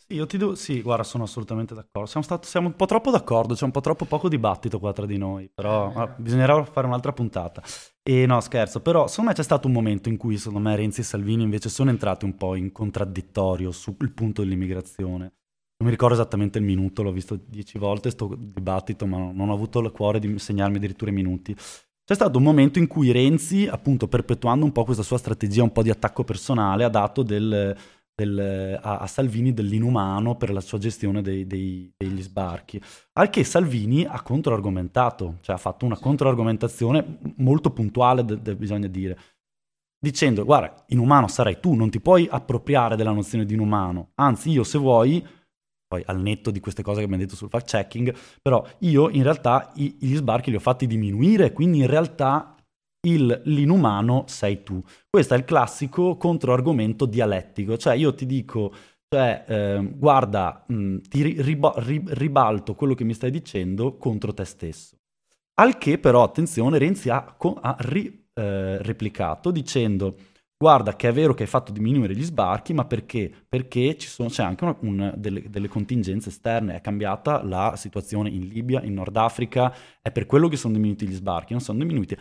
Io ti devo... Sì, guarda, sono assolutamente d'accordo. Siamo, stato... Siamo un po' troppo d'accordo, c'è un po' troppo poco dibattito qua tra di noi, però ah, bisognerà fare un'altra puntata. E no, scherzo, però secondo me c'è stato un momento in cui secondo me Renzi e Salvini invece sono entrati un po' in contraddittorio sul punto dell'immigrazione. Non mi ricordo esattamente il minuto, l'ho visto dieci volte sto dibattito, ma non ho avuto il cuore di segnarmi addirittura i minuti. C'è stato un momento in cui Renzi, appunto perpetuando un po' questa sua strategia un po' di attacco personale, ha dato del del, a, a, Salvini dell'inumano per la sua gestione dei, dei, degli sbarchi. Al che Salvini ha controargomentato, cioè ha fatto una controargomentazione molto puntuale, de, de, bisogna dire, dicendo guarda, inumano sarai tu, non ti puoi appropriare della nozione di inumano, anzi io se vuoi, poi al netto di queste cose che abbiamo detto sul fact checking, però io in realtà i, gli sbarchi li ho fatti diminuire, quindi in realtà il l'inumano sei tu. Questo è il classico controargomento dialettico, cioè io ti dico, cioè, eh, guarda, mh, ti riba- ribalto quello che mi stai dicendo contro te stesso. Al che però, attenzione, Renzi ha, ha ri- eh, replicato dicendo guarda che è vero che hai fatto diminuire gli sbarchi, ma perché? Perché sono, c'è anche una, una delle, delle, contingenze esterne, è cambiata la situazione in Libia, in Nord Africa, è per quello che sono diminuiti gli sbarchi, non sono diminuiti.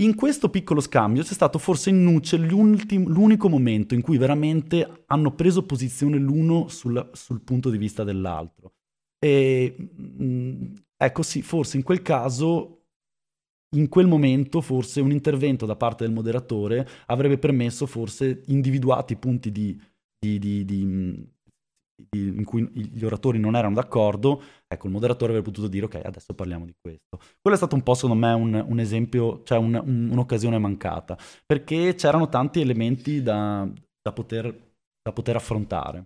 In questo piccolo scambio c'è stato forse in Nuce l'unico momento in cui veramente hanno preso posizione l'uno sul, sul punto di vista dell'altro. E mm, ecco sì, forse in quel caso, in quel momento, forse un intervento da parte del moderatore avrebbe permesso forse individuati punti di, di, di, di mm, in cui gli oratori non erano d'accordo, ecco, il moderatore avrebbe potuto dire ok, adesso parliamo di questo. Quello è stato un po', secondo me, un, un esempio, cioè un, un, un'occasione mancata, perché c'erano tanti elementi da, da, poter, da poter affrontare.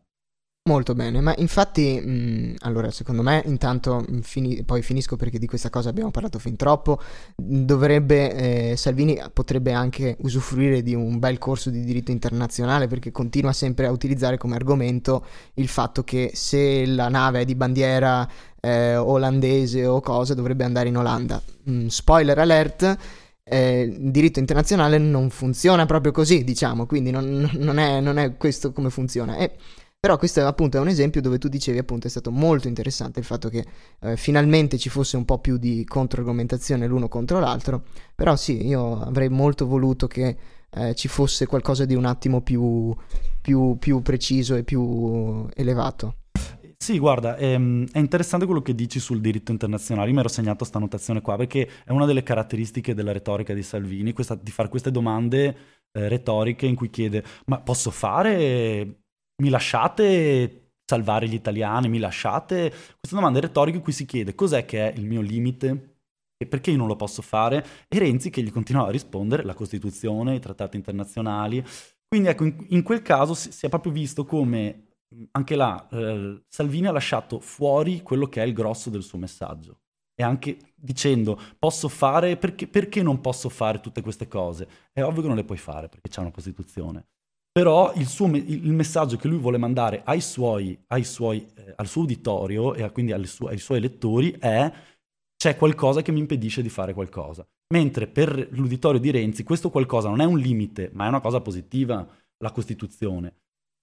Molto bene, ma infatti, mh, allora, secondo me, intanto, fini- poi finisco perché di questa cosa abbiamo parlato fin troppo, dovrebbe, eh, Salvini potrebbe anche usufruire di un bel corso di diritto internazionale perché continua sempre a utilizzare come argomento il fatto che se la nave è di bandiera eh, olandese o cosa dovrebbe andare in Olanda. Mh, spoiler alert, eh, il diritto internazionale non funziona proprio così, diciamo, quindi non, non, è, non è, questo come funziona. E però questo è, appunto è un esempio dove tu dicevi appunto è stato molto interessante il fatto che eh, finalmente ci fosse un po' più di controargomentazione l'uno contro l'altro, però sì, io avrei molto voluto che eh, ci fosse qualcosa di un attimo più, più, più preciso e più elevato. Sì, guarda, è, ehm, è, interessante quello che dici sul diritto internazionale. Io mi ero segnato questa notazione qua perché è una delle caratteristiche della retorica di Salvini, questa, di fare queste domande eh, retoriche in cui chiede: ma posso fare mi lasciate salvare gli italiani, mi lasciate... Questa domanda retorica in cui si chiede cos'è che è il mio limite e perché io non lo posso fare e Renzi che gli continuava a rispondere la Costituzione, i trattati internazionali. Quindi ecco, in, in quel caso si, si, è proprio visto come anche là eh, Salvini ha lasciato fuori quello che è il grosso del suo messaggio. E anche dicendo posso fare, perché, perché non posso fare tutte queste cose? È ovvio che non le puoi fare perché c'è una Costituzione. Però il, suo, il, messaggio che lui vuole mandare ai suoi, ai suoi, eh, al suo uditorio e quindi su, ai suoi lettori è c'è qualcosa che mi impedisce di fare qualcosa. Mentre per l'uditorio di Renzi questo qualcosa non è un limite, ma è una cosa positiva, la Costituzione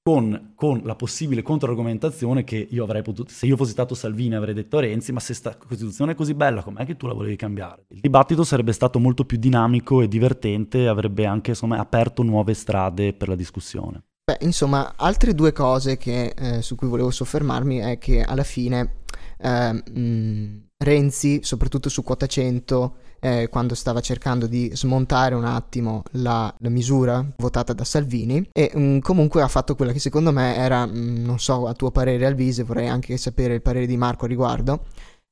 con, con, la possibile controargomentazione che io avrei potuto, se io fossi stato Salvini avrei detto a Renzi, ma se sta Costituzione è così bella, com'è che tu la volevi cambiare? Il dibattito sarebbe stato molto più dinamico e divertente, avrebbe anche insomma, aperto nuove strade per la discussione. Beh, insomma, altre due cose che, eh, su cui volevo soffermarmi è che alla fine eh, mh, Renzi, soprattutto su quota 100, eh, quando stava cercando di smontare un attimo la, la misura votata da Salvini e mh, mm, comunque ha fatto quella che secondo me era, mh, mm, non so a tuo parere Alvise, vorrei anche sapere il parere di Marco a riguardo,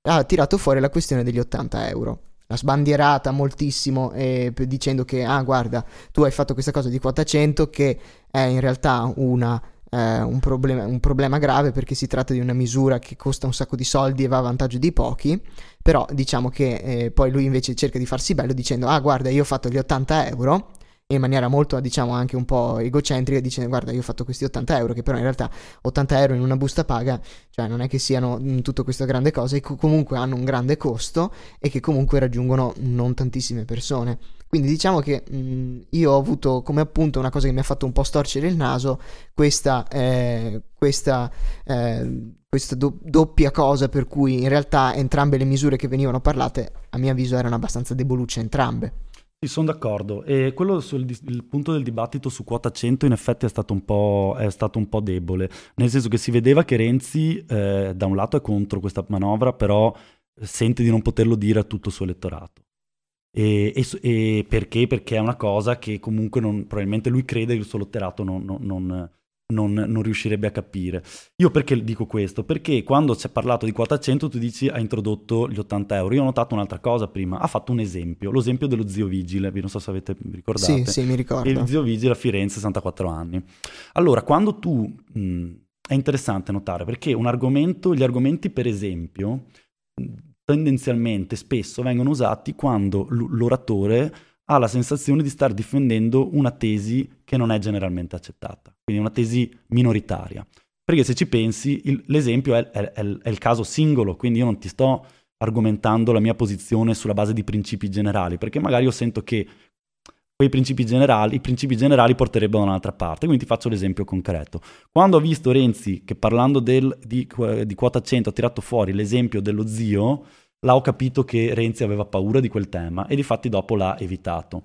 ha tirato fuori la questione degli 80 euro. La sbandierata moltissimo eh, dicendo che ah guarda tu hai fatto questa cosa di quota 100 che è in realtà una eh, un, problema, un, problema, grave perché si tratta di una misura che costa un sacco di soldi e va a vantaggio di pochi, però diciamo che eh, poi lui invece cerca di farsi bello dicendo ah guarda io ho fatto gli 80 euro in maniera molto diciamo anche un po' egocentrica dicendo guarda io ho fatto questi 80 euro che però in realtà 80 euro in una busta paga cioè non è che siano mh, tutto queste grandi cose che comunque hanno un grande costo e che comunque raggiungono non tantissime persone quindi diciamo che mh, io ho avuto come appunto una cosa che mi ha fatto un po' storcere il naso, questa, eh, questa, eh, questa do- doppia cosa per cui in realtà entrambe le misure che venivano parlate a mio avviso erano abbastanza debolucce entrambe. Sì, sono d'accordo. E quello sul il punto del dibattito su quota 100 in effetti è stato un po', stato un po debole, nel senso che si vedeva che Renzi eh, da un lato è contro questa manovra, però sente di non poterlo dire a tutto il suo elettorato. E, e, e, perché? Perché è una cosa che comunque non, probabilmente lui crede che il suo elettorato non, non, non, non, riuscirebbe a capire. Io perché dico questo? Perché quando si è parlato di quota 100 tu dici ha introdotto gli 80 euro. Io ho notato un'altra cosa prima, ha fatto un esempio, l'esempio dello zio Vigile, non so se avete ricordate. Sì, sì, mi ricordo. Il zio Vigile a Firenze, 64 anni. Allora, quando tu... Mh, è interessante notare perché un argomento, gli argomenti per esempio tendenzialmente spesso vengono usati quando l'oratore ha la sensazione di star difendendo una tesi che non è generalmente accettata, quindi una tesi minoritaria. Perché se ci pensi, il, l'esempio è, è, è, il caso singolo, quindi io non ti sto argomentando la mia posizione sulla base di principi generali, perché magari io sento che quei principi generali, i principi generali porterebbero da un'altra parte. Quindi ti faccio l'esempio concreto. Quando ho visto Renzi che parlando del, di, di, quota 100 ha tirato fuori l'esempio dello zio, là ho capito che Renzi aveva paura di quel tema e di fatti dopo l'ha evitato.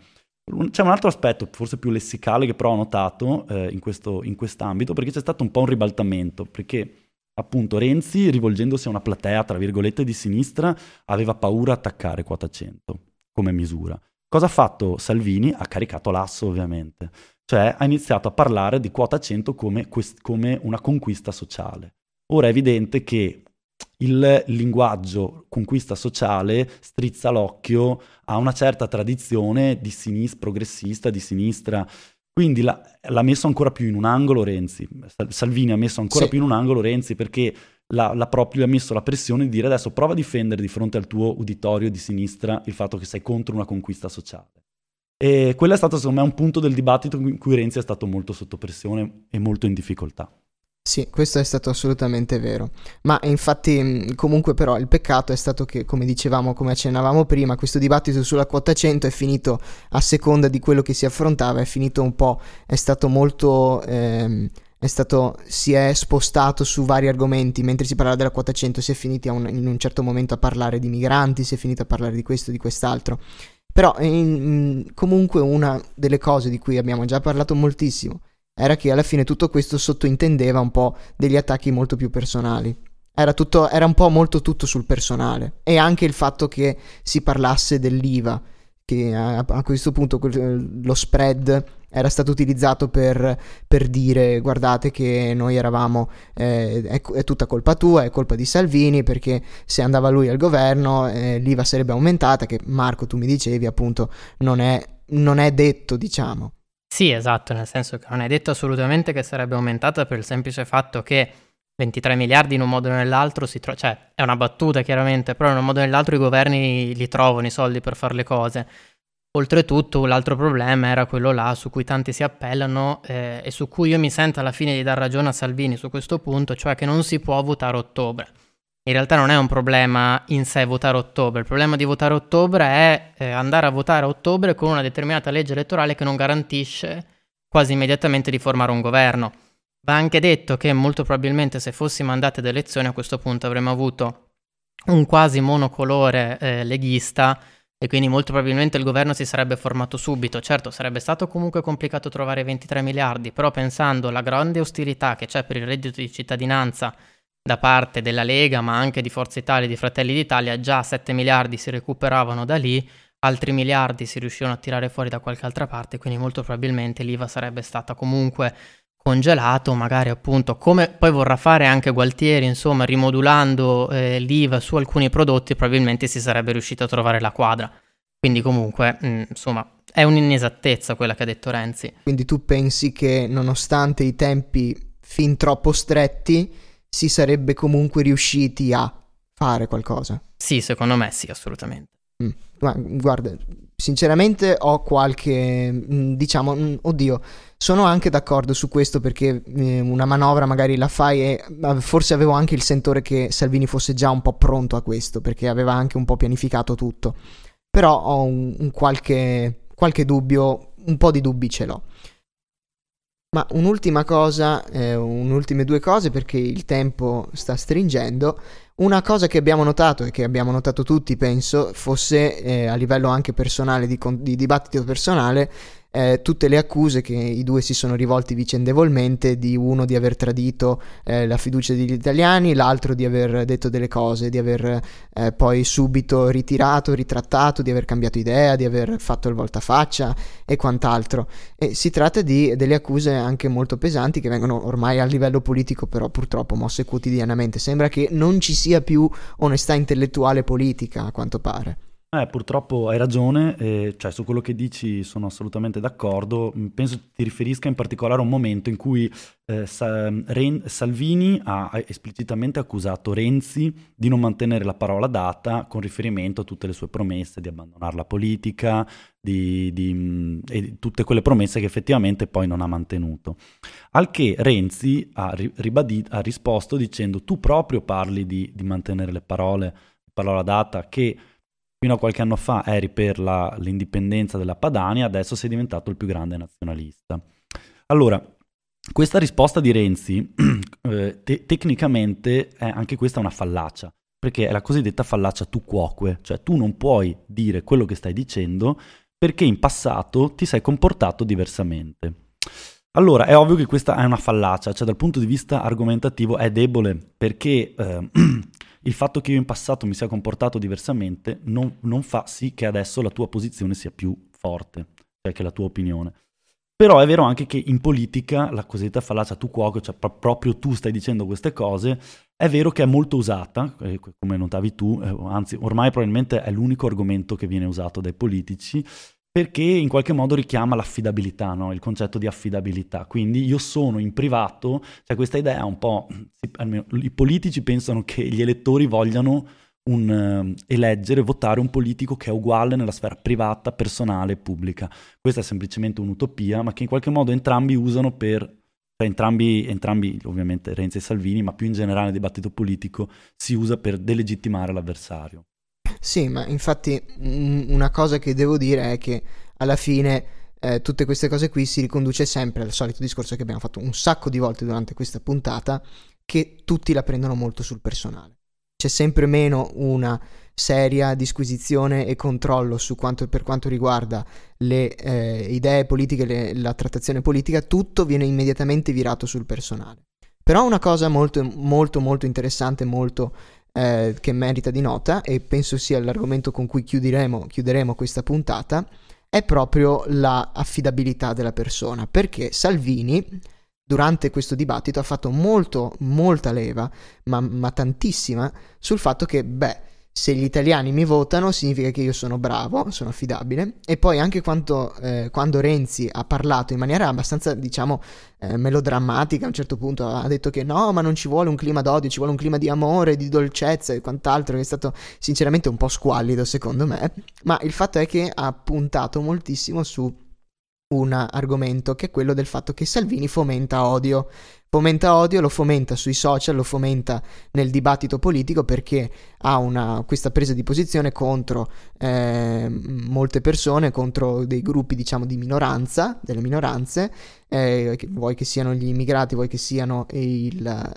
C'è un altro aspetto, forse più lessicale, che però ho notato eh, in, questo, in quest'ambito, perché c'è stato un po' un ribaltamento, perché appunto Renzi, rivolgendosi a una platea, tra virgolette, di sinistra, aveva paura di attaccare quota 100 come misura. Cosa ha fatto Salvini? Ha caricato l'asso ovviamente, cioè ha iniziato a parlare di quota 100 come, quest- come una conquista sociale. Ora è evidente che il linguaggio conquista sociale strizza l'occhio a una certa tradizione di sinistra, progressista, di sinistra. Quindi l'ha, l'ha, messo ancora più in un angolo Renzi. Salvini ha messo ancora sì. più in un angolo Renzi perché l'ha, l'ha proprio messo la pressione di dire adesso prova a difendere di fronte al tuo uditorio di sinistra il fatto che sei contro una conquista sociale. E quello è stato secondo me un punto del dibattito in cui Renzi è stato molto sotto pressione e molto in difficoltà. Sì, questo è stato assolutamente vero. Ma infatti, comunque, però, il peccato è stato che, come dicevamo, come accennavamo prima, questo dibattito sulla quota 100 è finito a seconda di quello che si affrontava, è finito un po', è stato molto. Ehm, è stato, si è spostato su vari argomenti, mentre si parlava della quota 100 si è finiti un, in un certo momento a parlare di migranti, si è finito a parlare di questo, di quest'altro. Però in, comunque una delle cose di cui abbiamo già parlato moltissimo era che alla fine tutto questo sottointendeva un po' degli attacchi molto più personali. Era, tutto, era un po' molto tutto sul personale e anche il fatto che si parlasse dell'IVA, che a, a questo punto lo spread era stato utilizzato per, per, dire guardate che noi eravamo, eh, è, è, tutta colpa tua, è colpa di Salvini perché se andava lui al governo eh, l'IVA sarebbe aumentata, che Marco tu mi dicevi appunto non è, non è detto diciamo. Sì, esatto, nel senso che non è detto assolutamente che sarebbe aumentata per il semplice fatto che 23 miliardi in un modo o nell'altro si trovano, cioè è una battuta chiaramente, però in un modo o nell'altro i governi li trovano i soldi per fare le cose. Oltretutto l'altro problema era quello là su cui tanti si appellano eh, e su cui io mi sento alla fine di dar ragione a Salvini su questo punto, cioè che non si può votare ottobre. In realtà non è un problema in sé votare ottobre, il problema di votare ottobre è eh, andare a votare a ottobre con una determinata legge elettorale che non garantisce quasi immediatamente di formare un governo. Va anche detto che molto probabilmente se fossimo andati ad elezioni a questo punto avremmo avuto un quasi monocolore eh, leghista e quindi molto probabilmente il governo si sarebbe formato subito. Certo, sarebbe stato comunque complicato trovare 23 miliardi, però pensando alla grande ostilità che c'è per il reddito di cittadinanza da parte della Lega, ma anche di Forza Italia e di Fratelli d'Italia, già 7 miliardi si recuperavano da lì, altri miliardi si riuscivano a tirare fuori da qualche altra parte, quindi molto probabilmente l'IVA sarebbe stata comunque congelato, magari appunto come poi vorrà fare anche Gualtieri, insomma, rimodulando eh, l'IVA su alcuni prodotti, probabilmente si sarebbe riuscito a trovare la quadra. Quindi comunque, mh, mm, insomma, è un'inesattezza quella che ha detto Renzi. Quindi tu pensi che nonostante i tempi fin troppo stretti si sarebbe comunque riusciti a fare qualcosa? Sì, secondo me sì, assolutamente. Mm. Guarda, sinceramente ho qualche, mm, diciamo, mm, oddio, sono anche d'accordo su questo perché eh, una manovra magari la fai e forse avevo anche il sentore che Salvini fosse già un po' pronto a questo perché aveva anche un po' pianificato tutto. Però ho un, un qualche, qualche dubbio, un po' di dubbi ce l'ho. Ma un'ultima cosa, eh, un'ultime due cose perché il tempo sta stringendo. Una cosa che abbiamo notato e che abbiamo notato tutti, penso, fosse eh, a livello anche personale, di, di dibattito personale, eh, tutte le accuse che i due si sono rivolti vicendevolmente, di uno di aver tradito eh, la fiducia degli italiani, l'altro di aver detto delle cose, di aver eh, poi subito ritirato, ritrattato, di aver cambiato idea, di aver fatto il voltafaccia e quant'altro. E si tratta di delle accuse anche molto pesanti che vengono ormai a livello politico però purtroppo mosse quotidianamente. Sembra che non ci sia più onestà intellettuale politica a quanto pare. Eh, purtroppo hai ragione, eh, cioè su quello che dici sono assolutamente d'accordo. Mm, penso ti riferisca in particolare a un momento in cui eh, Sa- Ren- Salvini ha esplicitamente accusato Renzi di non mantenere la parola data con riferimento a tutte le sue promesse di abbandonare la politica di, di, mm, e tutte quelle promesse che effettivamente poi non ha mantenuto. Al che Renzi ha, ribadito, ha risposto dicendo tu proprio parli di, di mantenere le parole, parola data che fino a qualche anno fa eri per la, l'indipendenza della Padania, adesso sei diventato il più grande nazionalista. Allora, questa risposta di Renzi eh, te- tecnicamente è anche questa una fallacia, perché è la cosiddetta fallacia tu quoque, cioè tu non puoi dire quello che stai dicendo perché in passato ti sei comportato diversamente. Allora, è ovvio che questa è una fallacia, cioè dal punto di vista argomentativo è debole, perché eh, il fatto che io in passato mi sia comportato diversamente non, non fa sì che adesso la tua posizione sia più forte, cioè che la tua opinione. Però è vero anche che in politica la cosiddetta fallacia tu cuoco, cioè pro- proprio tu stai dicendo queste cose, è vero che è molto usata, eh, come notavi tu, eh, anzi ormai probabilmente è l'unico argomento che viene usato dai politici, perché in qualche modo richiama l'affidabilità, no? il concetto di affidabilità. Quindi io sono in privato, cioè questa idea un po', almeno, i politici pensano che gli elettori vogliano un, uh, eleggere, votare un politico che è uguale nella sfera privata, personale e pubblica. Questa è semplicemente un'utopia, ma che in qualche modo entrambi usano per, cioè entrambi, entrambi ovviamente Renzi e Salvini, ma più in generale il dibattito politico, si usa per delegittimare l'avversario. Sì, ma infatti una cosa che devo dire è che alla fine eh, tutte queste cose qui si riconduce sempre al solito discorso che abbiamo fatto un sacco di volte durante questa puntata, che tutti la prendono molto sul personale. C'è sempre meno una seria disquisizione e controllo su quanto, per quanto riguarda le eh, idee politiche, le, la trattazione politica, tutto viene immediatamente virato sul personale. Però una cosa molto, molto, molto interessante, molto eh, che merita di nota e penso sia l'argomento con cui chiuderemo, chiuderemo questa puntata, è proprio l'affidabilità la della persona, perché Salvini durante questo dibattito ha fatto molto, molta leva, ma, ma tantissima, sul fatto che, beh, se gli italiani mi votano significa che io sono bravo, sono affidabile. E poi anche quando, eh, quando Renzi ha parlato in maniera abbastanza diciamo eh, melodrammatica a un certo punto ha detto che no ma non ci vuole un clima d'odio, ci vuole un clima di amore, di dolcezza e quant'altro che è stato sinceramente un po' squallido secondo me. Ma il fatto è che ha puntato moltissimo su un argomento che è quello del fatto che Salvini fomenta odio fomenta odio, lo fomenta sui social, lo fomenta nel dibattito politico perché ha una, questa presa di posizione contro eh, molte persone, contro dei gruppi diciamo di minoranza, delle minoranze, eh, vuoi che siano gli immigrati, vuoi che siano il, eh,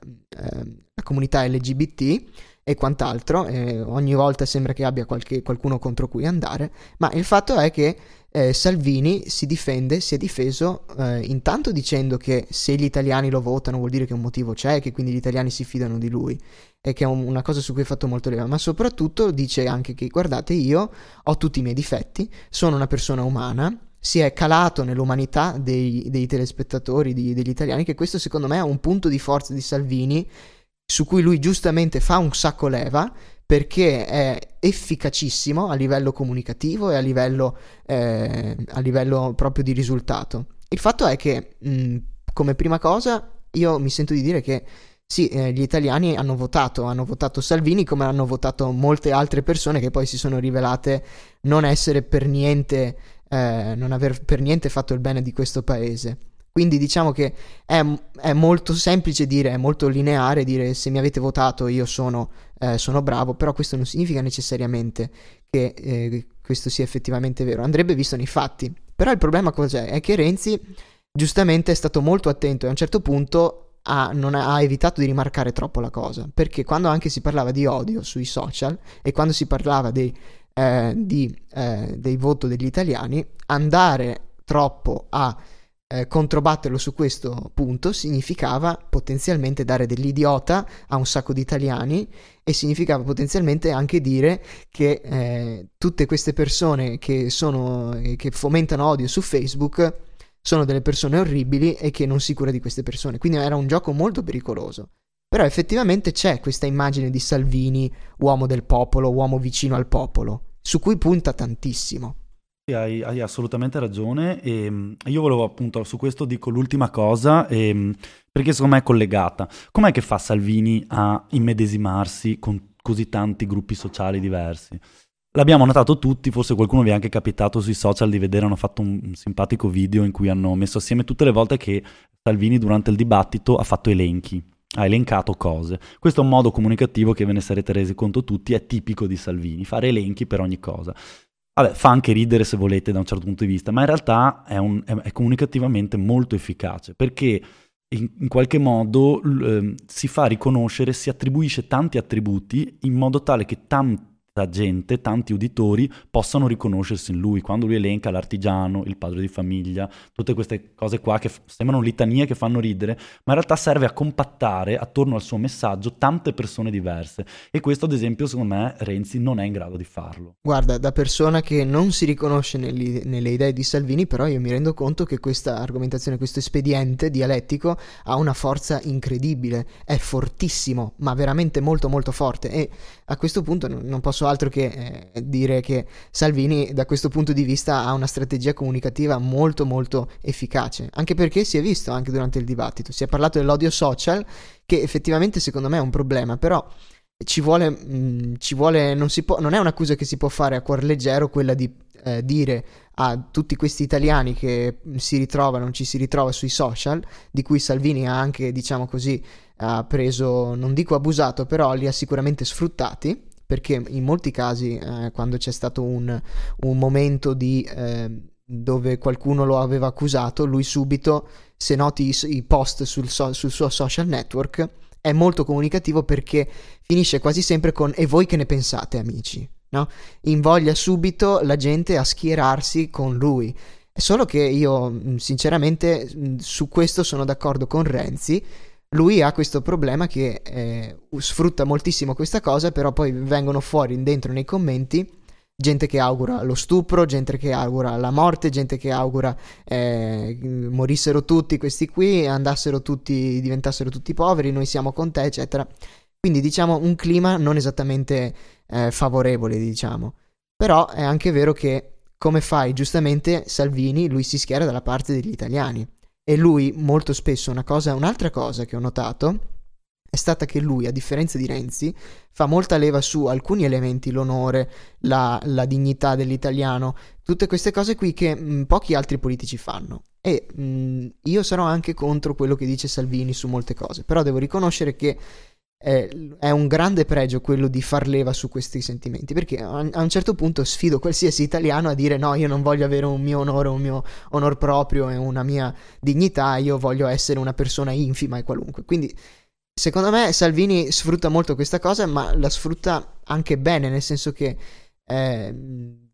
la comunità LGBT e quant'altro, eh, ogni volta sembra che abbia qualche, qualcuno contro cui andare, ma il fatto è che eh, Salvini si difende, si è difeso eh, intanto dicendo che se gli italiani lo votano vuol dire che un motivo c'è, che quindi gli italiani si fidano di lui e che è un, una cosa su cui ha fatto molto leva, ma soprattutto dice anche che guardate io ho tutti i miei difetti, sono una persona umana, si è calato nell'umanità dei, dei telespettatori, di, degli italiani, che questo secondo me è un punto di forza di Salvini su cui lui giustamente fa un sacco leva perché è efficacissimo a livello comunicativo e a livello, eh, a livello proprio di risultato. Il fatto è che, mh, come prima cosa, io mi sento di dire che sì, eh, gli italiani hanno votato, hanno votato Salvini come hanno votato molte altre persone che poi si sono rivelate non essere per niente eh, non aver per niente fatto il bene di questo paese. Quindi diciamo che è, è, molto semplice dire, è molto lineare dire se mi avete votato io sono, eh, sono bravo, però questo non significa necessariamente che eh, questo sia effettivamente vero, andrebbe visto nei fatti. Però il problema cos'è? È che Renzi giustamente è stato molto attento e a un certo punto ha, ha, evitato di rimarcare troppo la cosa, perché quando anche si parlava di odio sui social e quando si parlava dei eh, di, eh, del voto degli italiani, andare troppo a eh, controbatterlo su questo punto significava potenzialmente dare dell'idiota a un sacco di italiani e significava potenzialmente anche dire che eh, tutte queste persone che, sono, che fomentano odio su Facebook sono delle persone orribili e che non si cura di queste persone. Quindi era un gioco molto pericoloso. Però effettivamente c'è questa immagine di Salvini, uomo del popolo, uomo vicino al popolo, su cui punta tantissimo. Hai, hai, assolutamente ragione e mm, io volevo appunto su questo dico l'ultima cosa e, mm, perché secondo me è collegata. Com'è che fa Salvini a immedesimarsi con così tanti gruppi sociali diversi? L'abbiamo notato tutti, forse qualcuno vi è anche capitato sui social di vedere, hanno fatto un, un simpatico video in cui hanno messo assieme tutte le volte che Salvini durante il dibattito ha fatto elenchi ha elencato cose. Questo è un modo comunicativo che ve ne sarete resi conto tutti, è tipico di Salvini, fare elenchi per ogni cosa. Vabbè, fa anche ridere se volete da un certo punto di vista, ma in realtà è, un, è, è comunicativamente molto efficace perché in, in qualche modo eh, si fa riconoscere, si attribuisce tanti attributi in modo tale che tanti gente, tanti uditori possano riconoscersi in lui, quando lui elenca l'artigiano, il padre di famiglia, tutte queste cose qua che f- sembrano litanie che fanno ridere, ma in realtà serve a compattare attorno al suo messaggio tante persone diverse. E questo ad esempio secondo me Renzi non è in grado di farlo. Guarda, da persona che non si riconosce nelle, nelle idee di Salvini, però io mi rendo conto che questa argomentazione, questo espediente dialettico ha una forza incredibile, è fortissimo, ma veramente molto molto forte. E a questo punto non posso altro che eh, dire che Salvini da questo punto di vista ha una strategia comunicativa molto molto efficace, anche perché si è visto anche durante il dibattito, si è parlato dell'odio social che effettivamente secondo me è un problema, però ci vuole, mh, mm, ci vuole non, può, non, è un'accusa che si può fare a cuor leggero quella di eh, dire a tutti questi italiani che si ritrovano, ci si ritrova sui social, di cui Salvini ha anche, diciamo così, ha preso, non dico abusato, però li ha sicuramente sfruttati perché in molti casi eh, quando c'è stato un, un momento di, eh, dove qualcuno lo aveva accusato, lui subito, se noti i, post sul, so, sul suo social network, è molto comunicativo perché finisce quasi sempre con e voi che ne pensate amici? No? Invoglia subito la gente a schierarsi con lui. Solo che io sinceramente su questo sono d'accordo con Renzi lui ha questo problema che eh, sfrutta moltissimo questa cosa, però poi vengono fuori dentro nei commenti gente che augura lo stupro, gente che augura la morte, gente che augura eh, morissero tutti questi qui, andassero tutti, diventassero tutti poveri, noi siamo con te, eccetera. Quindi diciamo un clima non esattamente eh, favorevole, diciamo. Però è anche vero che, come fai giustamente Salvini, lui si schiera dalla parte degli italiani. E lui molto spesso una cosa, un'altra cosa che ho notato è stata che lui, a differenza di Renzi, fa molta leva su alcuni elementi, l'onore, la, la dignità dell'italiano, tutte queste cose qui che mh, pochi altri politici fanno. E mh, io sarò anche contro quello che dice Salvini su molte cose, però devo riconoscere che è, è, un grande pregio quello di far leva su questi sentimenti, perché a, a, un certo punto sfido qualsiasi italiano a dire no, io non voglio avere un mio onore, un mio onor proprio e una mia dignità, io voglio essere una persona infima e qualunque. Quindi secondo me Salvini sfrutta molto questa cosa, ma la sfrutta anche bene, nel senso che eh,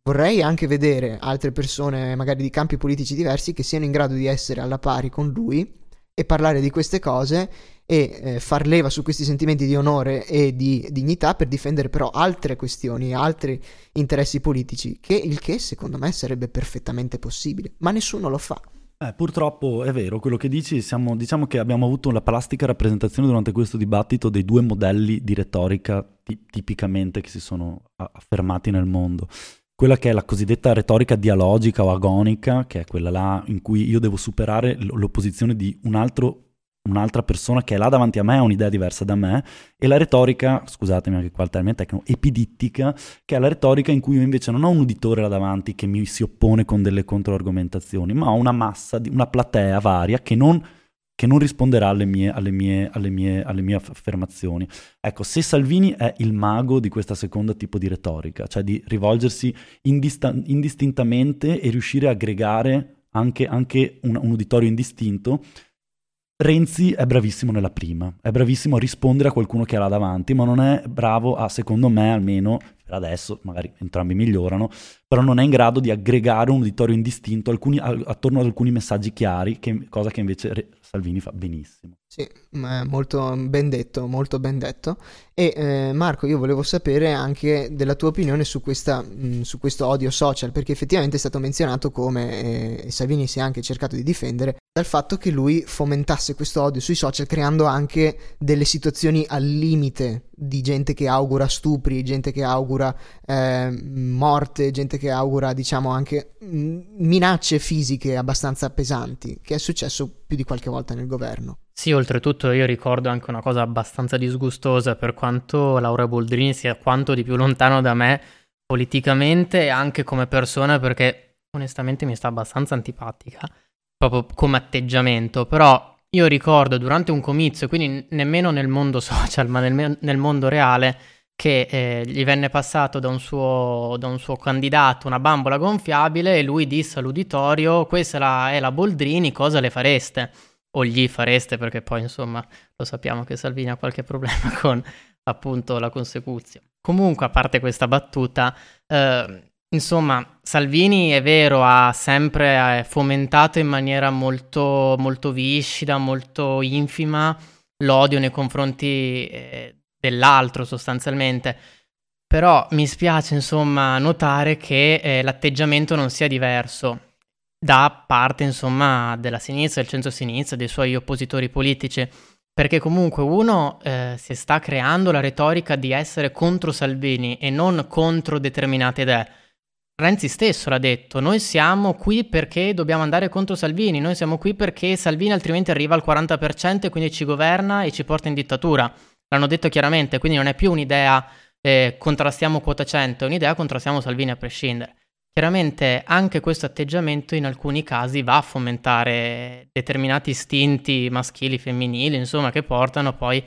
vorrei anche vedere altre persone, magari di campi politici diversi, che siano in grado di essere alla pari con lui e parlare di queste cose e eh, far leva su questi sentimenti di onore e di dignità per difendere però altre questioni, altri interessi politici, che il che secondo me sarebbe perfettamente possibile, ma nessuno lo fa. Eh, purtroppo è vero quello che dici, siamo, diciamo che abbiamo avuto la plastica rappresentazione durante questo dibattito dei due modelli di retorica t- tipicamente che si sono affermati nel mondo. Quella che è la cosiddetta retorica dialogica o agonica, che è quella là in cui io devo superare l'opposizione di un altro un'altra persona che è là davanti a me ha un'idea diversa da me e la retorica, scusatemi anche qua il termine tecnico, epidittica, che è la retorica in cui io invece non ho un uditore là davanti che mi si oppone con delle controargomentazioni, ma ho una massa, una platea varia che non, che non risponderà alle mie, alle, mie, alle, mie, alle mie affermazioni. Ecco, se Salvini è il mago di questo secondo tipo di retorica, cioè di rivolgersi indista- indistintamente e riuscire a aggregare anche, anche un, un uditorio indistinto, Renzi è bravissimo nella prima, è bravissimo a rispondere a qualcuno che ha là davanti, ma non è bravo a, secondo me almeno, per adesso, magari entrambi migliorano, però non è in grado di aggregare un uditorio indistinto alcuni, attorno ad alcuni messaggi chiari, che, cosa che invece Salvini fa benissimo. Sì, molto ben detto, molto ben detto. E eh, Marco, io volevo sapere anche della tua opinione su, questa, mh, su questo odio social, perché effettivamente è stato menzionato come, eh, Salvini si è anche cercato di difendere, dal fatto che lui fomentasse questo odio sui social creando anche delle situazioni al limite di gente che augura stupri, gente che augura eh, morte, gente che augura diciamo anche minacce fisiche abbastanza pesanti, che è successo più di qualche volta nel governo. Sì, oltretutto io ricordo anche una cosa abbastanza disgustosa per quanto Laura Boldrini sia quanto di più lontano da me politicamente e anche come persona perché onestamente mi sta abbastanza antipatica, proprio come atteggiamento, però io ricordo durante un comizio, quindi nemmeno nel mondo social, ma nel, nel mondo reale, che eh, gli venne passato da un, suo, da un, suo, candidato una bambola gonfiabile e lui disse all'uditorio questa è la, è la Boldrini, cosa le fareste? O gli fareste perché poi insomma lo sappiamo che Salvini ha qualche problema con appunto la consecuzione. Comunque a parte questa battuta, eh, insomma Salvini è vero ha sempre fomentato in maniera molto, molto viscida, molto infima l'odio nei confronti eh, dell'altro sostanzialmente. Però mi spiace insomma notare che eh, l'atteggiamento non sia diverso da parte, insomma, della sinistra, del centro-sinistra, dei suoi oppositori politici. Perché comunque uno eh, si sta creando la retorica di essere contro Salvini e non contro determinate idee. Renzi stesso l'ha detto, noi siamo qui perché dobbiamo andare contro Salvini, noi siamo qui perché Salvini altrimenti arriva al 40% e quindi ci governa e ci porta in dittatura. L'hanno detto chiaramente, quindi non è più un'idea eh, contrastiamo quota 100, è un'idea contrastiamo Salvini a prescindere. Chiaramente anche questo atteggiamento in alcuni casi va a fomentare determinati istinti maschili, femminili, insomma, che portano poi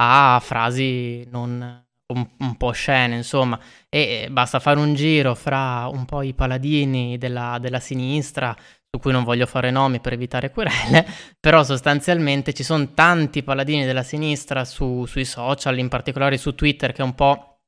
a frasi non un, un po' scene, insomma, e basta fare un giro fra un po' i paladini della, della sinistra, su cui non voglio fare nomi per evitare querele, però sostanzialmente ci sono tanti paladini della sinistra su, sui social, in particolare su Twitter, che è un po'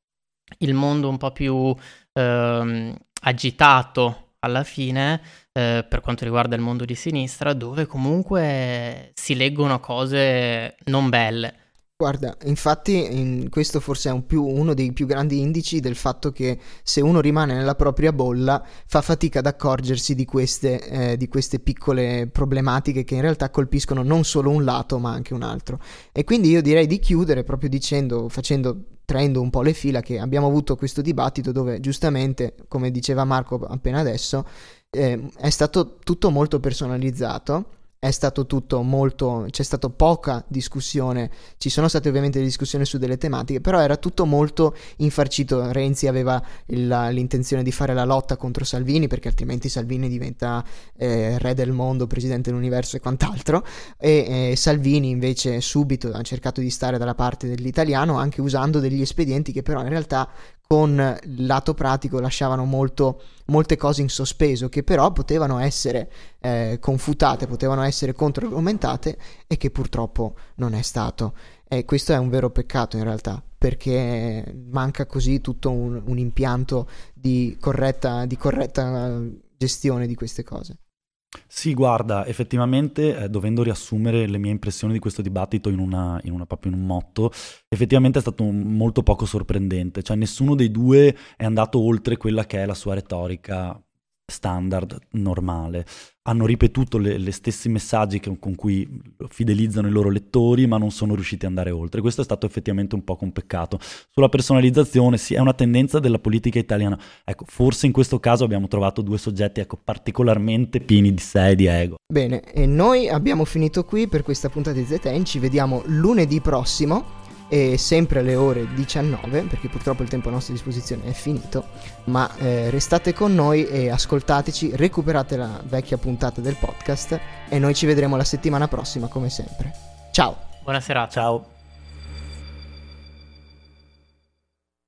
il mondo un po' più... Ehm, agitato alla fine eh, per quanto riguarda il mondo di sinistra, dove comunque si leggono cose non belle. Guarda, infatti in questo forse è un più, uno dei più grandi indici del fatto che se uno rimane nella propria bolla fa fatica ad accorgersi di queste, eh, di queste piccole problematiche che in realtà colpiscono non solo un lato ma anche un altro. E quindi io direi di chiudere proprio dicendo, facendo traendo un po' le fila che abbiamo avuto questo dibattito dove giustamente, come diceva Marco appena adesso, eh, è stato tutto molto personalizzato è stato tutto molto, c'è stata poca discussione, ci sono state ovviamente discussioni su delle tematiche, però era tutto molto infarcito. Renzi aveva il, l'intenzione di fare la lotta contro Salvini perché altrimenti Salvini diventa eh, re del mondo, presidente dell'universo e quant'altro, e eh, Salvini invece subito ha cercato di stare dalla parte dell'italiano anche usando degli espedienti che però in realtà con il lato pratico lasciavano molto, molte cose in sospeso che però potevano essere eh, confutate, potevano essere controargumentate e che purtroppo non è stato. E questo è un vero peccato in realtà, perché manca così tutto un, un impianto di corretta, di corretta gestione di queste cose. Sì, guarda, effettivamente, eh, dovendo riassumere le mie impressioni di questo dibattito in, una, in, una, proprio in un motto, effettivamente è stato un, molto poco sorprendente, cioè nessuno dei due è andato oltre quella che è la sua retorica standard normale. Hanno ripetuto le, le stessi messaggi che, con cui fidelizzano i loro lettori, ma non sono riusciti ad andare oltre. Questo è stato effettivamente un po' un peccato. Sulla personalizzazione, sì, è una tendenza della politica italiana. Ecco, forse in questo caso abbiamo trovato due soggetti ecco, particolarmente pieni di sé e di ego. Bene, e noi abbiamo finito qui per questa puntata di ZN. Ci vediamo lunedì prossimo e sempre alle ore 19 perché purtroppo il tempo a nostra disposizione è finito ma eh, restate con noi e ascoltateci recuperate la vecchia puntata del podcast e noi ci vedremo la settimana prossima come sempre. Ciao! Buona serata ciao